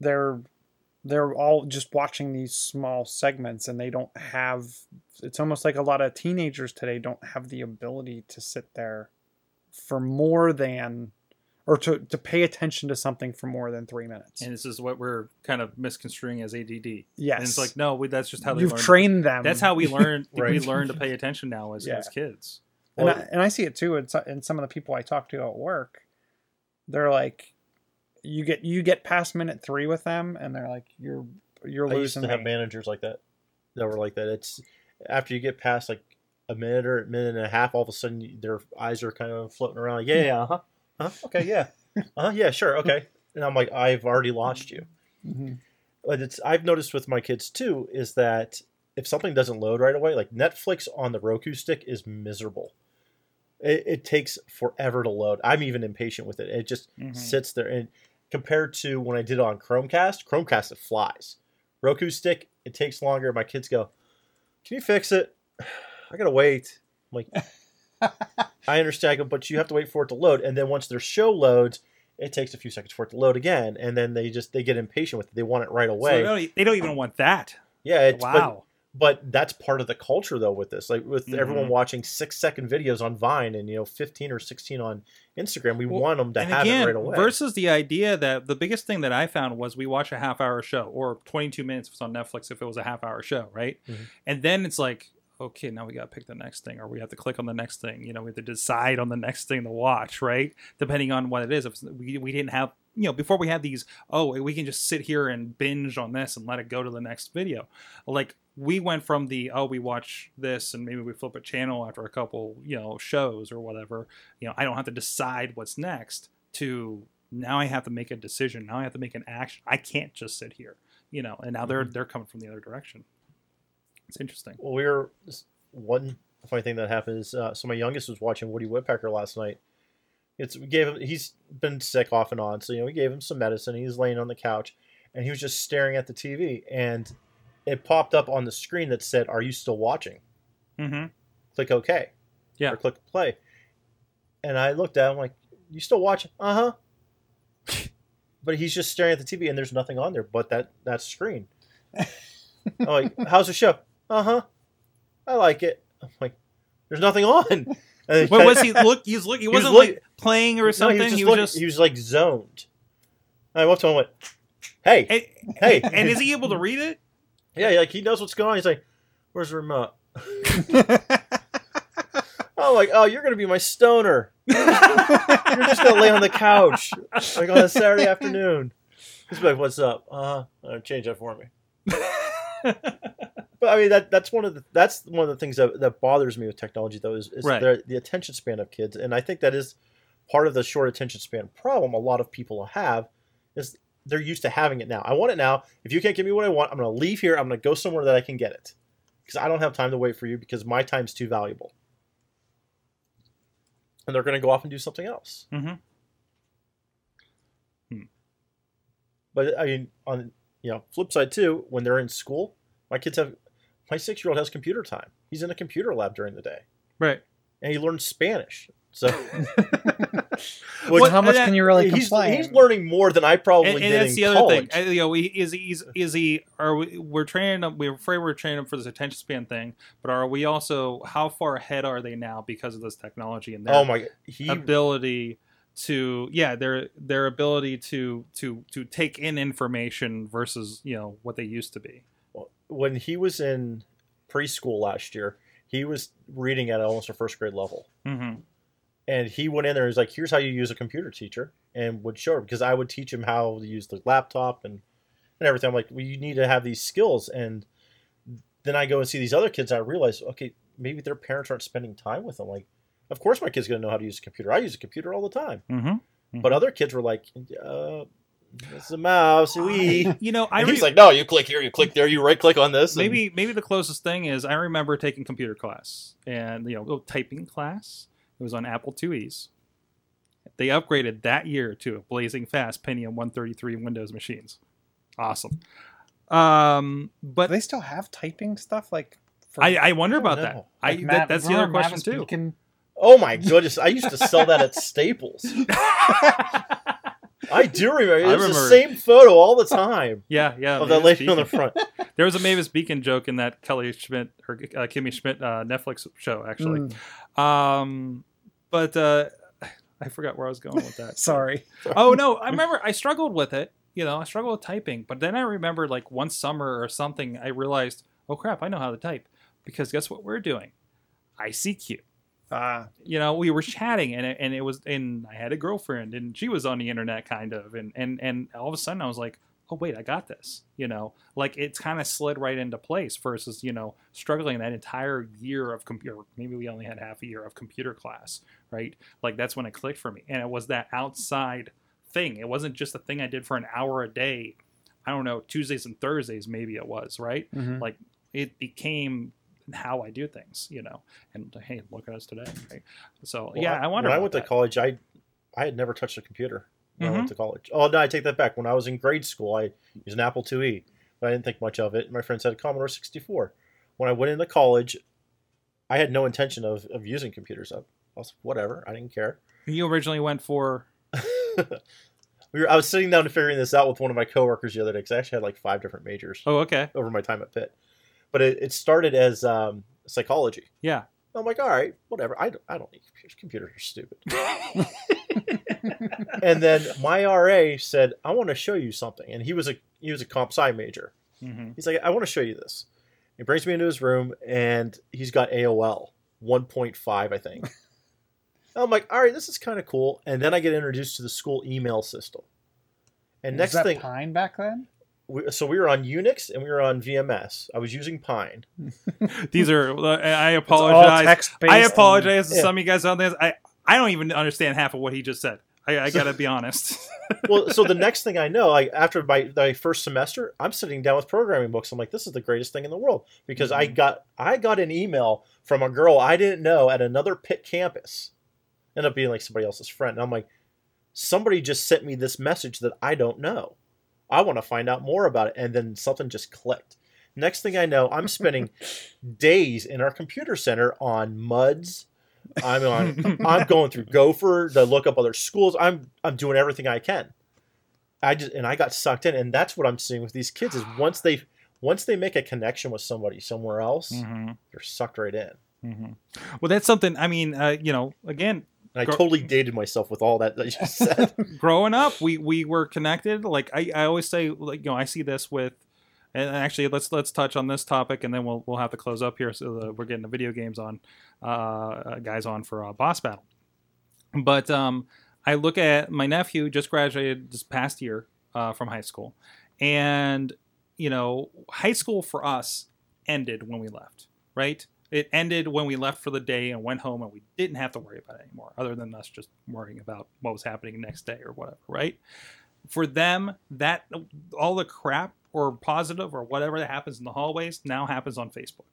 S4: they're they're all just watching these small segments and they don't have it's almost like a lot of teenagers today don't have the ability to sit there for more than or to, to pay attention to something for more than three minutes.
S1: And this is what we're kind of misconstruing as ADD.
S4: yes.
S1: And it's like, no, we, that's just how they
S4: you've
S1: learn.
S4: trained them.
S1: That's how we learn. We learn to pay attention now as,
S4: Yeah.
S1: as kids.
S4: and, I, and I see it too in, in some of the people I talk to at work. They're like, you get you get past minute three with them, and they're like, you're you're
S3: I used
S4: losing
S3: to have managers like that that were like that. It's after you get past like a minute or a minute and a half, all of a sudden their eyes are kind of floating around. Like, yeah, yeah, uh huh, uh okay, yeah, uh huh, yeah, sure, okay. And I'm like, I've already lost you.
S4: Mhm.
S3: But it's I've noticed with my kids too is that if something doesn't load right away, like Netflix on the Roku stick is miserable. It, it takes forever to load. I'm even impatient with it. It just
S1: Mhm.
S3: sits there and compared to when I did it on Chromecast, Chromecast it flies. Roku stick, it takes longer. My kids go, Can you fix it? I gotta wait. I'm like I understand, go, but you have to wait for it to load. And then once their show loads, it takes a few seconds for it to load again. And then they just they get impatient with it. They want it right
S1: So
S3: away.
S1: they, don't, they don't even want that.
S3: yeah, it's but-
S1: wow.
S3: but that's part of the culture though with this like with
S1: Mhm.
S3: everyone watching six second videos on vine and you know 15 or 16 on instagram we
S1: Well,
S3: want them to have
S1: again,
S3: it right away
S1: versus the idea that the biggest thing that I found was we watch a half hour show or 22 minutes if it's on Netflix if it was a half hour show, right?
S3: Mhm.
S1: And then it's like, okay, now we got to pick the next thing or we have to click on the next thing. You know, we have to decide on the next thing to watch, right? Depending on what it is. If we, we didn't have, you know, before we had these, oh, we can just sit here and binge on this and let it go to the next video. Like we went from the, oh, we watch this and maybe we flip a channel after a couple, you know, shows or whatever you know, I don't have to decide what's next to now I have to make a decision. Now I have to make an action. I can't just sit here, you know, and now they're mm-hmm. they're coming from the other direction. It's interesting.
S3: well we were one funny thing that happened is uh, so my youngest was watching woody woodpecker last night it's we gave him he's been sick off and on so you know we gave him some medicine he was laying on the couch and he was just staring at the tv and it popped up on the screen that said are you still watching
S1: Mm-hmm.
S3: click OK.
S1: Yeah.
S3: Or click play. And I looked at him like, you still watching? Uh huh. but he's just staring at the TV and there's nothing on there but that, that screen. I'm like, how's the show? Uh huh. I like it. I'm like, there's nothing on.
S1: What was he look? He's look. He
S3: was
S1: wasn't
S3: look-
S1: like playing or
S3: No,
S1: something.
S3: he was just,
S1: he
S3: looking-
S1: was just.
S3: he was like zoned. And I went to him and went, hey,
S1: and,
S3: hey.
S1: and is he able to read it?
S3: yeah, like he knows what's going on. He's like, where's the remote? I'm like, oh, you're gonna be my stoner. You're just gonna lay on the couch like on a Saturday afternoon. He's like, "What's up? Uh, uh change that for me." But I mean, that that's one of the that's one of the things that, that bothers me with technology, though, is, is
S1: Right.
S3: the, the attention span of kids, and I think that is part of the short attention span problem. A lot of people have is they're used to having it now. I want it now. If you can't give me what I want, I'm going to leave here. I'm going to go somewhere that I can get it because I don't have time to wait for you because my time's too valuable. And they're going to go off and do something else.
S1: Mm-hmm.
S3: But I mean, on you know, flip side too, when they're in school, my kids have my six year old has computer time. He's in a computer lab during the day,
S1: Right.
S3: and he learns Spanish. So,
S4: Well, how much
S1: and
S4: can you really
S3: he's,
S4: complain?
S3: he's learning more than I probably
S1: and, and
S3: did
S1: that's
S3: in
S1: the other thing. I- you know, he- is he is, is he are we we're training him? We're afraid we're training him for this attention span thing, but are we also how far ahead are they now because of this technology and their
S3: oh my, he
S1: ability to yeah their their ability to to to take in information versus you know what they used to be.
S3: When he was in preschool last year, he was reading at almost a first grade level.
S1: Mm-hmm.
S3: and he went in there and was like, "Here's how you use a computer, teacher," and would show him because I would teach him how to use the laptop and and everything. I'm like, "Well, you need to have these skills." And then I go and see these other kids, and I realize, okay, maybe their parents aren't spending time with them. Like, of course, my kid's gonna know how to use a computer. I use a computer all the time.
S1: Mm-hmm.
S3: But other kids were like, uh, "It's a mouse." We.
S1: You know, I
S3: And he's
S1: re-
S3: like, "No, you click here, you click there, you right click on this." and-
S1: maybe maybe the closest thing is I remember taking computer class and you know little typing class. It was on Apple IIe's. They upgraded that year to blazing fast Pentium 133 Windows machines. Awesome. Um,
S4: Do
S1: but
S4: they still have typing stuff like? For,
S1: I, I wonder about
S3: know.
S1: that. I
S4: like
S1: that, that's the other
S4: remember
S1: question too.
S4: Beacon?
S3: Oh my goodness! I used to sell that at Staples. I do remember. It
S1: I
S3: was the
S1: remember.
S3: same photo all the time
S1: Yeah, yeah.
S3: of that
S1: Mavis
S3: lady on the front.
S1: There was a Mavis Beacon joke in that Kelly Schmidt or uh, Kimmy Schmidt uh, Netflix show, actually.
S4: Mm,
S1: Um, but uh, I forgot where I was going with that.
S4: sorry.
S1: oh no, I remember I struggled with it. You know, I struggled with typing, but then I remember like one summer or something, I realized, oh crap, I know how to type because guess what we're doing? ICQ.
S4: Uh,
S1: You know, we were chatting, and it, and it was, and I had a girlfriend, and she was on the internet, kind of, and and and all of a sudden I was like, oh wait, I got this. You know, like it's kind of slid right into place versus you know struggling that entire year of computer. Maybe we only had half a year of computer class, right? Like that's when it clicked for me, and it was that outside thing. It wasn't just a thing I did for an hour a day. I don't know Tuesdays and Thursdays, maybe it was right.
S4: mhm.
S1: Like it became how I do things, you know. And hey, look at us today, right? So
S3: Well,
S1: yeah, I, wonder.
S3: When I went to college, I I had never touched a computer. When I
S1: Mhm.
S3: went to college. Oh no, I take that back. When I was in grade school, I used an Apple IIe, but I didn't think much of it. My friends had a Commodore 64. When I went into college, I had no intention of, of using computers. I, I was whatever. I didn't care.
S1: You originally went for
S3: we were, I was sitting down and figuring this out with one of my coworkers the other day because I actually had like five different majors
S1: oh okay
S3: over my time at Pitt. But it, it started as um, psychology.
S1: yeah
S3: I'm like, all right, whatever. I don't, I don't need computers. Computers are stupid. and then my RA said, I want to show you something. And he was a he was a comp sci major.
S1: hmm
S3: He's like, I want to show you this. He brings me into his room and he's got AOL 1.5, I think. I'm like, all right, this is kind of cool. And then I get introduced to the school email system. And
S4: was
S3: next thing,
S4: Pine back then?
S3: We, so we were on Unix and we were on VMS. I was using Pine.
S1: these are uh, I apologize I
S4: and-
S1: apologize to
S3: Yeah.
S1: some of you guys on this I I don't even understand half of what he just said I, I gotta be honest
S3: well, so the next thing I know, like after my, my first semester, I'm sitting down with programming books. I'm like, this is the greatest thing in the world because I got I got an email from a girl I didn't know at another Pitt campus, ended up being like somebody else's friend. And I'm like, somebody just sent me this message that I don't know. I want to find out more about it, and then something just clicked. Next thing I know, I'm spending days in our computer center on MUDs. I'm on. I'm going through Gopher to look up other schools. I'm I'm doing everything I can. I just and I got sucked in, and that's what I'm seeing with these kids is once they once they make a connection with somebody somewhere else,
S1: Mhm,
S3: they're sucked right in.
S1: mhm. well that's something I mean uh, you know again
S3: And I
S1: Gro-
S3: totally dated myself with all that that you said.
S1: growing up we we were connected. Like i, I always say like you know i see this with and actually let's let's touch on this topic and then we'll we'll have to close up here so that we're getting the video games on uh guys on for uh, boss battle. But um i look at my nephew just graduated this past year uh, from high school. And you know high school for us ended when we left right it ended when we left for the day and went home and we didn't have to worry about it anymore other than us just worrying about what was happening next day or whatever right? For them that all the crap or positive or whatever that happens in the hallways now happens on facebook.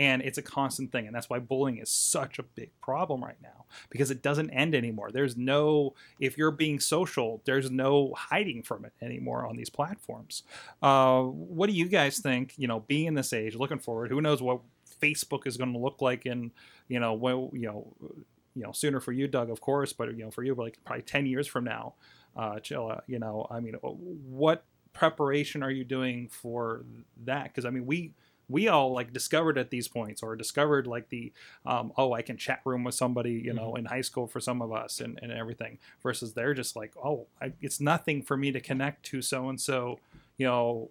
S1: And it's a constant thing and that's why bullying is such a big problem right now because it doesn't end anymore. There's no if you're being social there's no hiding from it anymore on these platforms. Uh, what do you guys think you know being in this age looking forward who knows what facebook is going to look like in you know well you know you know sooner for you doug of course but you know for you like probably 10 years from now uh, Chilla, you know i mean what preparation are you doing for that? Because i mean we we all like discovered at these points or discovered like the um, oh i can chat room with somebody you know in high school for some of us and, and everything versus they're just like oh I, it's nothing for me to connect to so and so you know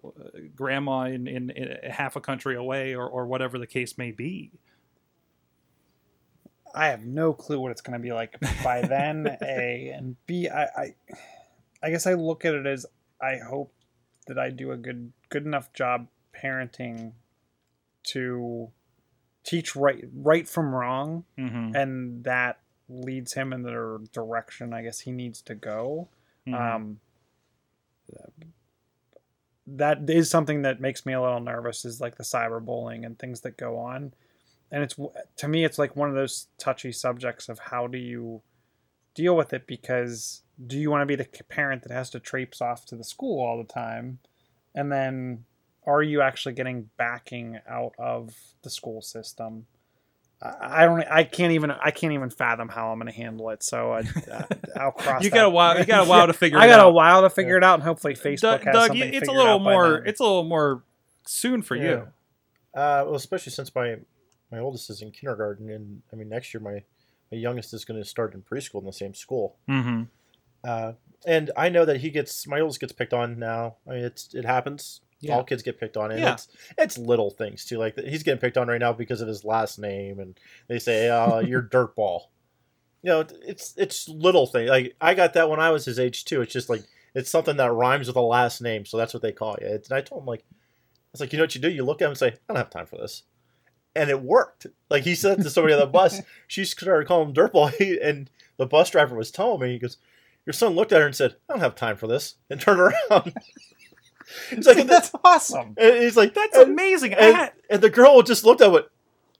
S1: grandma in, in, in half a country away or, or whatever the case may be
S4: I have no clue what it's going to be like by then. A and B. I, I, I guess I look at it as I hope that I do a good good enough job parenting to teach right right from wrong,
S1: mm-hmm.
S4: and that leads him in the direction I guess he needs to go.
S1: Mm-hmm.
S4: Um, that is something that makes me a little nervous is like the cyberbullying and things that go on. And it's to me it's like one of those touchy subjects of how do you deal with it because do you want to be the parent that has to traipse off to the school all the time? And then are you actually getting backing out of the school system I I don't. I can't even. I can't even fathom how I'm going to handle it. So I, I'll cross.
S1: You got a while. You got a while to figure. It out.
S4: I got a while to figure it out, and hopefully Facebook
S1: Doug,
S4: has
S1: Doug
S4: something
S1: you- it's a little more. It's a little more soon for you.
S3: Uh, well, especially since my my oldest is in kindergarten, and I mean next year my my youngest is going to start in preschool in the same school.
S1: Mm-hmm.
S3: Uh, and I know that he gets my oldest gets picked on now. I mean, it's it happens.
S1: Yeah.
S3: All kids get picked on, and
S1: Yeah.
S3: it's it's little things too. Like he's getting picked on right now because of his last name, and they say, "Oh, you're dirtball." You know, it's it's little things. Like I got that when I was his age too. It's just like it's something that rhymes with a last name, so that's what they call you. It's, and I told him like, I was like, you know what you do? You look at him and say, "I don't have time for this," and it worked. Like he said to somebody on the bus, she started calling him dirtball, and the bus driver was telling me, he goes, "Your son looked at her and said, I don't have time for this," and turned around. He's like,
S4: That's awesome.
S3: he's like,
S1: That's
S3: and,
S1: amazing.
S3: And, and the girl just looked at him,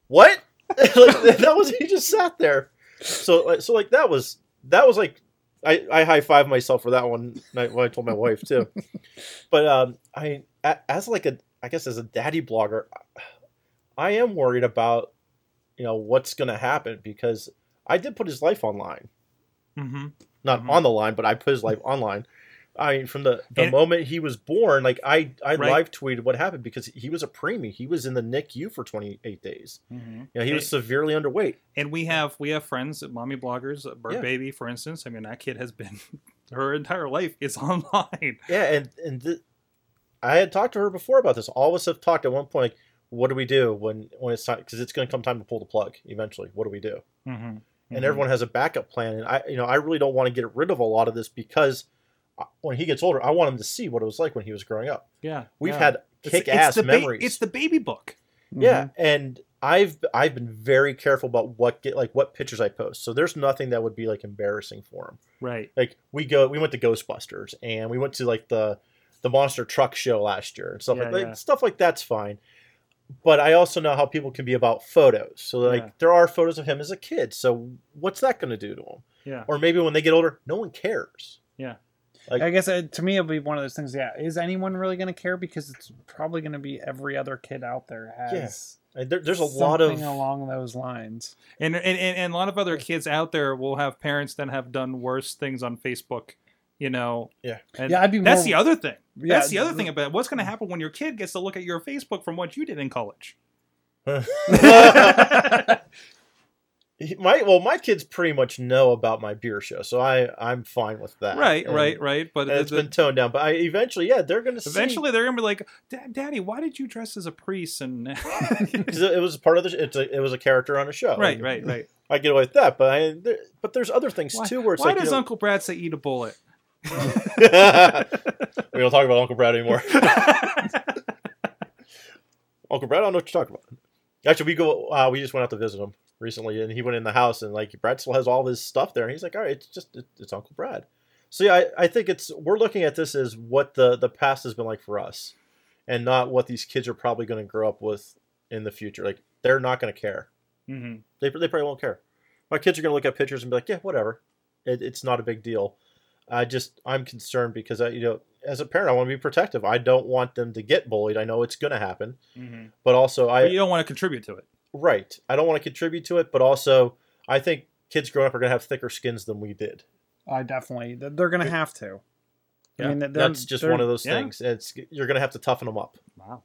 S3: "What?" like, that was he just sat there. So like so like that was that was like I, I high five myself for that one night when I told my wife too. But um, I as like a I guess as a daddy blogger, I am worried about you know what's going to happen because I did put his life online,
S1: Mm-hmm.
S3: not
S1: Mhm.
S3: on the line, but I put his life online. I mean, from the, the
S1: And-
S3: moment he was born, like I I
S1: Right.
S3: live tweeted what happened because he was a preemie. He was in the NICU for 28 days.
S1: Mhm.
S3: You know, he was severely underweight.
S1: And we have we have friends, mommy bloggers, uh, Bird
S3: Yeah.
S1: Baby, for instance. I mean, that kid has been her entire life is online.
S3: Yeah, and and th- I had talked to her before about this. All of us have talked at one point. What do we do when when it's time? Because it's going to come time to pull the plug eventually. What do we do?
S1: Mm-hmm.
S3: And everyone has a backup plan. And I, you know, I really don't want to get rid of a lot of this because when he gets older, I want him to see what it was like when he was growing up.
S1: yeah,
S3: We've
S1: yeah.
S3: had
S1: It's-
S3: kick ass
S1: the ba-
S3: memories.
S1: it's the baby book.
S3: yeah, mm-hmm. and I've I've been very careful about what get like what pictures I post. So there's nothing that would be like embarrassing for him.
S1: Right.
S3: like we go we went to ghostbusters and we went to like the the monster truck show last year and stuff like that
S1: yeah.
S3: stuff like that's fine but i also know how people can be about photos so like
S1: Yeah.
S3: there are photos of him as a kid so what's that going to do to him
S1: Yeah.
S3: or maybe when they get older no one cares Like-
S4: I guess uh, to me it'll be one of those things. Yeah, is anyone really going to care? Because it's probably going to be every other kid out there has.
S3: And there, there's a lot of
S4: along those lines.
S1: And, and and and a lot of other kids out there will have parents that have done worse things on Facebook. You know.
S3: Yeah.
S1: And
S4: Yeah, I'd be
S1: That's
S4: more-
S1: the other thing.
S4: Yeah,
S1: That's the other thing about it. what's going to happen when your kid gets to look at your Facebook from what you did in college.
S3: My well my kids pretty much know about my beer show so i i'm fine with that
S1: right,
S3: And-
S1: right, right. But
S3: it's
S1: the-
S3: been toned down but i eventually yeah they're gonna see
S1: eventually they're going to be like, "Daddy, why did you dress as a priest?" and
S3: it was part of the it's a, it was a character on a show
S1: right, right, right.
S3: I get away with that, but I there, but there's other things
S1: Why,
S3: too where it's
S1: why
S3: like you
S1: does
S3: know-
S1: Uncle Brad say eat a bullet?
S3: we don't talk about Uncle Brad anymore. Uncle Brad, I don't know what you're talking about. Actually, we go. Uh, we just went out to visit him recently, and he went in the house, and like Brad still has all his stuff there, and he's like, "All right, it's just it, it's Uncle Brad." So yeah, I, I think it's we're looking at this as what the the past has been like for us, and not what these kids are probably going to grow up with in the future. Like they're not going to care.
S1: hmm
S3: They, they probably won't care. My kids are going to look at pictures and be like, yeah, whatever. It, it's not a big deal. I just, I'm concerned because, I, you know, as a parent, I want to be protective. I don't want them to get bullied. I know it's going to happen.
S1: hmm
S3: But also, I,
S1: But you don't want to contribute to it.
S3: Right. I don't want to contribute to it. But also, I think kids growing up are going to have thicker skins than we did.
S4: I definitely. they're going to have to.
S1: Yeah,
S4: I mean,
S3: That's just one of those
S1: yeah.
S3: things. It's You're going to have to toughen them up.
S1: Wow.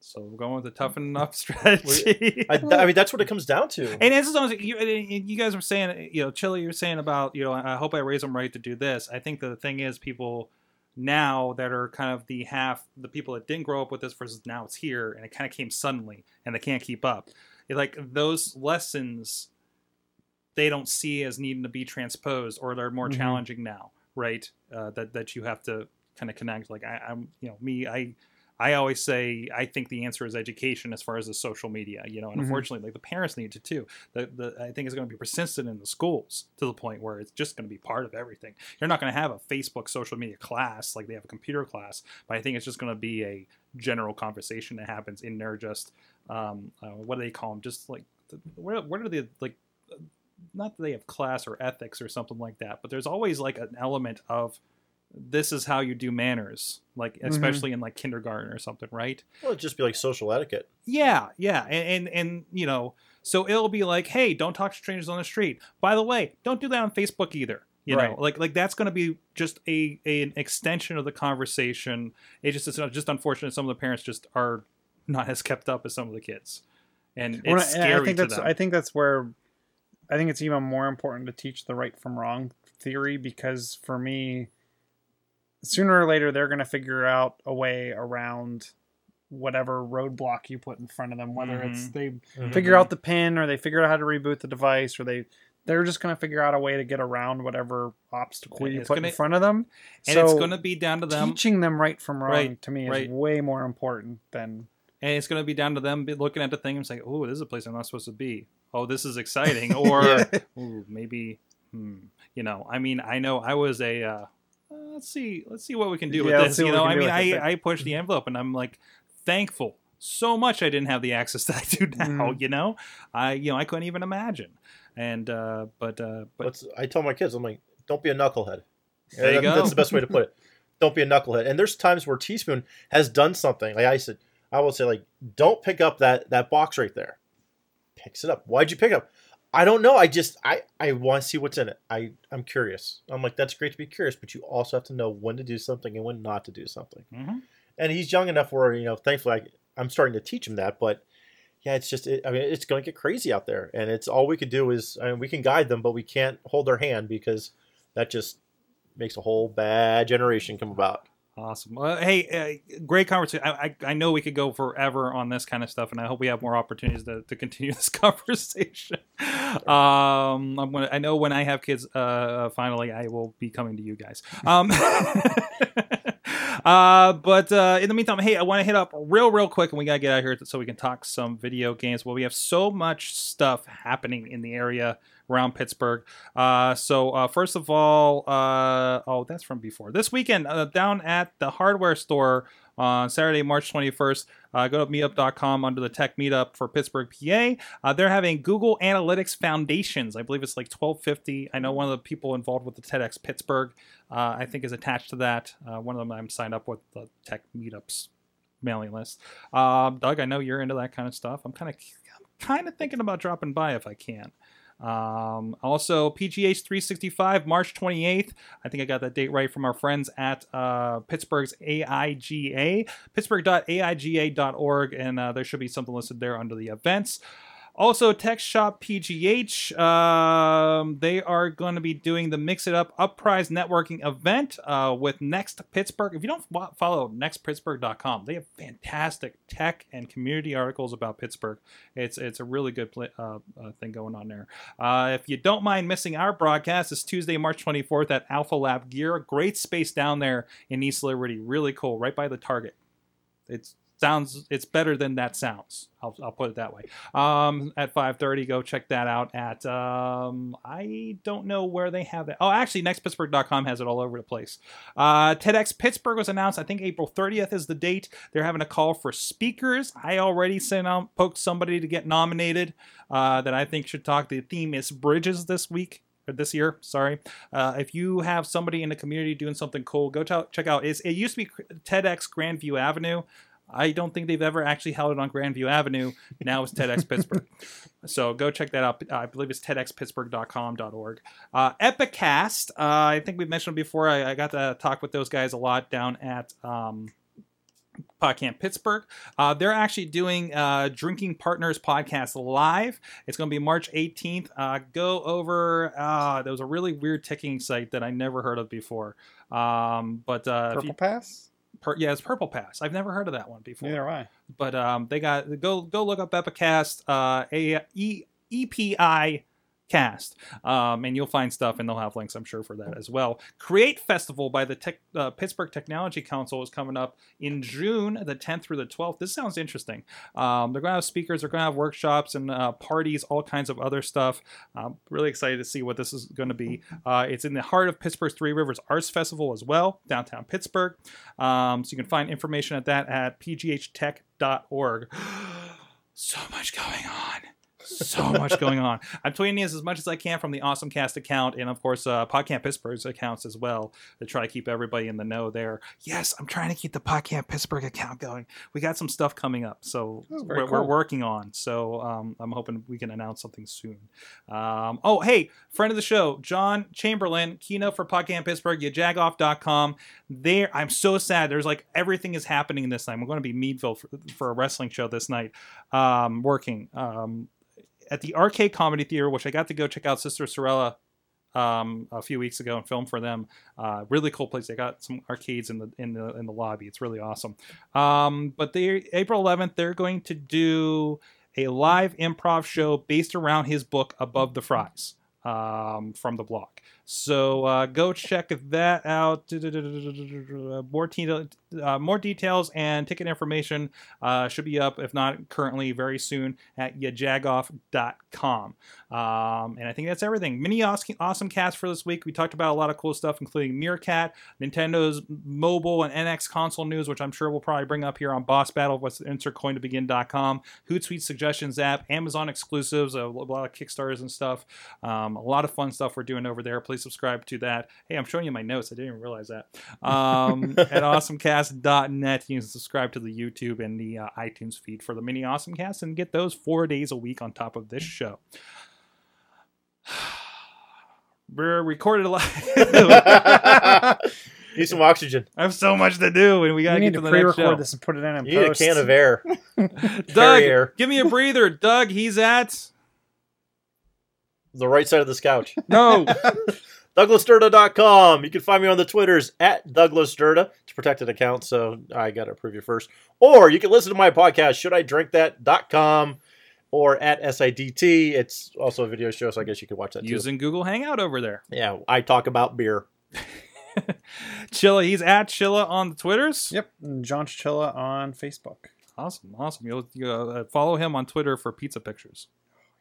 S1: So we're going with the mm. toughen up strategy.
S3: I, I mean, that's what it comes down to.
S1: And as long as you, you guys were saying, you know, Chili, you're saying about, you know, I hope I raise them right to do this. I think the thing is, people now that are kind of the half, the people that didn't grow up with this versus now it's here and it kind of came suddenly and they can't keep up. It, like those lessons, they don't see as needing to be transposed or they're more
S4: Mhm.
S1: challenging now, right? Uh, that that you have to kind of connect. Like I, I'm, you know, me, I. I always say I think the answer is education as far as the social media, you know, and
S4: Mhm.
S1: unfortunately, like the parents need to too. The, the I think it's going to be persistent in the schools to the point where it's just going to be part of everything. You're not going to have a Facebook social media class like they have a computer class, but I think it's just going to be a general conversation that happens in there. Just um, uh, what do they call them? Just like where what are the like not that they have class or ethics or something like that, but there's always like an element of this is how you do manners, like mm-hmm. especially in like kindergarten or something, right?
S3: Well, it'd just be like social etiquette.
S1: Yeah, yeah, and, and and you know, so it'll be like, hey, don't talk to strangers on the street. By the way, don't do that on Facebook either. You know, like like that's going to be just a, a an extension of the conversation. It just it's just unfortunate some of the parents just are not as kept up as some of the kids, and it's
S4: Well,
S1: scary
S4: I think
S1: to
S4: that's
S1: them.
S4: I think that's where I think it's even more important to teach the right from wrong theory because for me, sooner or later they're going to figure out a way around whatever roadblock you put in front of them. Whether it's
S1: Mhm.
S4: they
S3: Mhm.
S4: figure out the pin or they figure out how to reboot the device or they they're just going to figure out a way to get around whatever obstacle you
S1: it's
S4: put
S1: gonna-
S4: in front of them.
S1: and
S4: so
S1: it's going to be down to them.
S4: teaching them right from wrong
S1: Right,
S4: to me is
S1: right.
S4: way more important than
S1: and it's going to be down to them be looking at the thing and saying "Oh, this is a place I'm not supposed to be. Oh, this is exciting." Or,
S3: Yeah.
S1: "Ooh, maybe, hmm. you know." I mean, I know I was a. Uh, let's see, let's see what we can do
S4: Yeah,
S1: with this. You know, I mean, I
S4: but-
S1: I pushed the envelope, and I'm like thankful so much I didn't have the access that I do now.
S4: Mhm.
S1: You know, I you know I couldn't even imagine. And uh, but uh, but
S3: What's, I tell my kids, I'm like, don't be a knucklehead.
S1: There you
S3: That-
S1: go.
S3: That's the best way to put it. Don't be a knucklehead. And there's times where Teaspoon has done something. Like I said, I will say, like, don't pick up that that box right there. Picks it up. Why'd you pick up? I don't know. I just I I want to see what's in it. I I'm curious. I'm like, that's great to be curious, but you also have to know when to do something and when not to do something.
S1: Mhm.
S3: And he's young enough where you know, thankfully, I, I'm starting to teach him that. But yeah, it's just, it, I mean, it's going to get crazy out there, and it's all we could do is, I mean, we can guide them, but we can't hold their hand because that just makes a whole bad generation come about.
S1: Awesome. Well, hey, uh, great conversation. I, I I know we could go forever on this kind of stuff, and I hope we have more opportunities to, to continue this conversation. Um, I'm gonna. I know when I have kids, uh, finally, I will be coming to you guys. Um, uh, but uh, in the meantime, hey, I want to hit up real, real quick, and we gotta get out of here so we can talk some video games. Well, we have so much stuff happening in the area around Pittsburgh. Uh, so uh, first of all, uh, oh, that's from before this weekend uh, down at the hardware store on Saturday, March 21st. Uh, go to meetup.com under the tech meetup for Pittsburgh, PA. Uh, they're having Google Analytics Foundations. I believe it's like 1250. I know one of the people involved with the TEDx Pittsburgh, uh, I think, is attached to that. Uh, one of them I'm signed up with the tech meetups mailing list. Um, Doug, I know you're into that kind of stuff. I'm kind of kind of thinking about dropping by if I can. Um, also, PGH 365, March 28th. I think I got that date right from our friends at uh, Pittsburgh's AIGA, pittsburgh.aiga.org, and uh, there should be something listed there under the events. Also, Tech Shop PGH, um, they are going to be doing the Mix It Up Uprise Networking event uh, with Next Pittsburgh. If you don't fo- follow nextpittsburgh.com, they have fantastic tech and community articles about Pittsburgh. It's it's a really good pla uh, uh, thing going on there. Uh, if you don't mind missing our broadcast, it's Tuesday, March 24th at Alpha Lab Gear. Great space down there in East Liberty. Really cool, right by the Target. It's sounds it's better than that sounds. I'll, I'll put it that way. Um at 5.30 go check that out at um i don't know where they have that oh actually nextpittsburgh.com has it all over the place. Uh tedx pittsburgh was announced i think april 30th is the date. They're having a call for speakers. I already sent out poked somebody to get nominated uh that i think should talk. The theme is bridges this week or this year sorry. Uh, if you have somebody in the community doing something cool go ch- check out. It's, it used to be tedx grandview avenue I don't think they've ever actually held it on Grandview Avenue. Now it's TEDx Pittsburgh. so go check that out. I believe it's tedxpittsburgh.com.org. Uh, Epicast, uh, I think we've mentioned before. I, I got to talk with those guys a lot down at um, PodCamp Pittsburgh. Uh, they're actually doing uh, Drinking Partners podcast live. It's going to be March 18th. Uh, go over. Uh, there was a really weird ticking site that I never heard of before. Um, but uh,
S4: Purple
S1: you,
S4: Pass.
S1: Per, yeah, it's Purple Pass. I've never heard of that one before
S4: Neither have I.
S1: but um, they got go go look up Epicast, uh, a e, EPI cast, um, and you'll find stuff, and they'll have links, I'm sure, for that as well. Create Festival by the Tech, uh, Pittsburgh Technology Council is coming up in June, the 10th through the 12th. This sounds interesting. Um, they're going to have speakers, they're going to have workshops and uh, parties, all kinds of other stuff. I'm really excited to see what this is going to be. Uh, it's in the heart of Pittsburgh's Three Rivers Arts Festival as well, downtown Pittsburgh. Um, so you can find information at that at pghtech.org. so much going on. So much going on. I'm tweeting as much as I can from the Awesome Cast account and, of course, uh, Podcamp Pittsburgh's accounts as well to try to keep everybody in the know there. Yes, I'm trying to keep the Podcamp Pittsburgh account going. We got some stuff coming up, so
S4: Oh,
S1: we're, we're working on. So um, I'm hoping we can announce something soon. Um, oh, hey, friend of the show, John Chamberlain, keynote for Podcamp Pittsburgh, yajagoff.com. There, I'm so sad. There's like everything is happening this night. I'm going to be Meadville for, for a wrestling show this night, um, working um, at the Arcade Comedy Theater, which I got to go check out Sister Sorella um, a few weeks ago and film for them. Uh, really cool place. They got some arcades in the in the in the lobby. It's really awesome. Um, but they April 11th, they're going to do a live improv show based around his book Above the Fries um, from the blog. So uh, go check that out. More, te- uh, more details and ticket information uh, should be up, if not currently, very soon at yajagoff.com. Um, and I think that's everything. Mini awesome, awesome cast for this week. We talked about a lot of cool stuff, including Meerkat, Nintendo's mobile and NX console news, which I'm sure we'll probably bring up here on Boss Battle. What's insert coin to begin.com, Hootsuite suggestions app, Amazon exclusives, a lot of Kickstarters and stuff. Um, a lot of fun stuff we're doing over there. Please subscribe to that. Hey, I'm showing you my notes. I didn't even realize that. Um, at awesomecast.net, you can subscribe to the YouTube and the uh, iTunes feed for the mini Awesomecast and get those four days a week on top of this show. We're recorded live.
S3: Need some oxygen.
S1: I have so much to do, and we
S4: We
S1: gotta get
S4: to
S1: to the next show.
S4: pre-record this and put it in. in
S3: You need a can of air.
S1: Doug,
S3: air.
S1: give me a breather. Doug, he's at
S3: The right side of this couch.
S1: no.
S3: DouglasDurda.com. You can find me on the Twitters at DouglasDurda. It's a protected account, so I got to approve you first. Or you can listen to my podcast, ShouldIDrinkThat.com or at SIDT. It's also a video show, so I guess you could watch that too.
S1: Using Google Hangout over there.
S3: Yeah, I talk about beer.
S1: Chilla, he's at Chilla on the Twitters.
S4: Yep, and John Chichilla on Facebook.
S1: Awesome, awesome. You'll, you uh, follow him on Twitter for pizza pictures.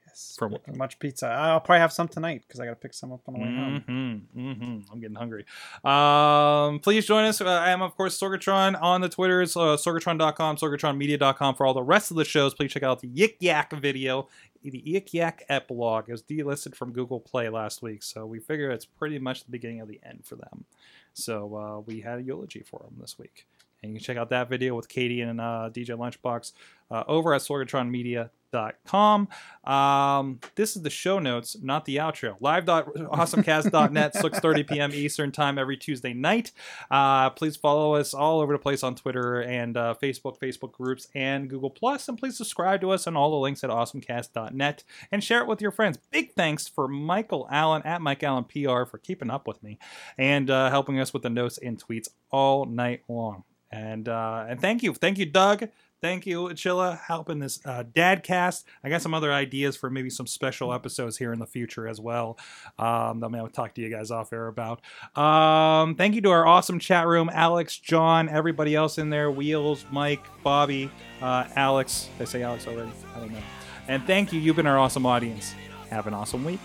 S4: Yes,
S1: For what?
S4: much pizza. I'll probably have some tonight because I got to pick some up on the way home.
S1: Mm-hmm, mm-hmm. I'm getting hungry. Um, please join us. Uh, I am, of course, Sorgatron on the Twitters, uh, sorgatron.com, sorgatronmedia.com for all the rest of the shows. Please check out the Yik Yak video, the Yik Yak epilogue. It was delisted from Google Play last week, so we figure it's pretty much the beginning of the end for them. So uh, we had a eulogy for them this week. And you can check out that video with Katie and uh, DJ Lunchbox uh, over at sorgatronmedia.com. Um, this is the show notes, not the outro. Live.awesomecast.net, 6.30 p.m. Eastern Time every Tuesday night. Uh, please follow us all over the place on Twitter and uh, Facebook, Facebook groups, and Google+. Plus, And please subscribe to us on all the links at awesomecast.net and share it with your friends. Big thanks for Michael Allen at Mike Allen PR for keeping up with me and uh, helping us with the notes and tweets all night long. And uh, and thank you, thank you, Doug. Thank you, Chilla, helping this uh, dad cast. I got some other ideas for maybe some special episodes here in the future as well. Um, that gonna talk to you guys off air about. Um, thank you to our awesome chat room, Alex, John, everybody else in there, Wheels, Mike, Bobby, uh, Alex. I say Alex already? I don't know. And thank you. You've been our awesome audience. Have an awesome week.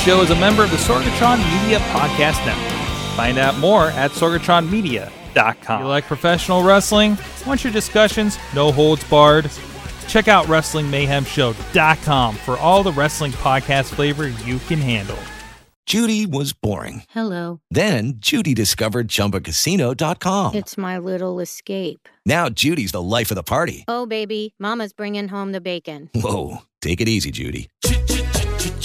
S1: Show is a member of the Sorgatron Media Podcast Network. Find out more at sorgatronmedia.com. You like professional wrestling? Want your discussions? No holds barred? Check out WrestlingMayhemShow.com for all the wrestling podcast flavor you can handle.
S5: Judy was boring.
S6: Hello.
S5: Then Judy discovered ChumbaCasino.com.
S6: It's my little escape.
S5: Now Judy's the life of the party.
S6: Oh, baby, Mama's bringing home the bacon.
S5: Whoa, take it easy, Judy.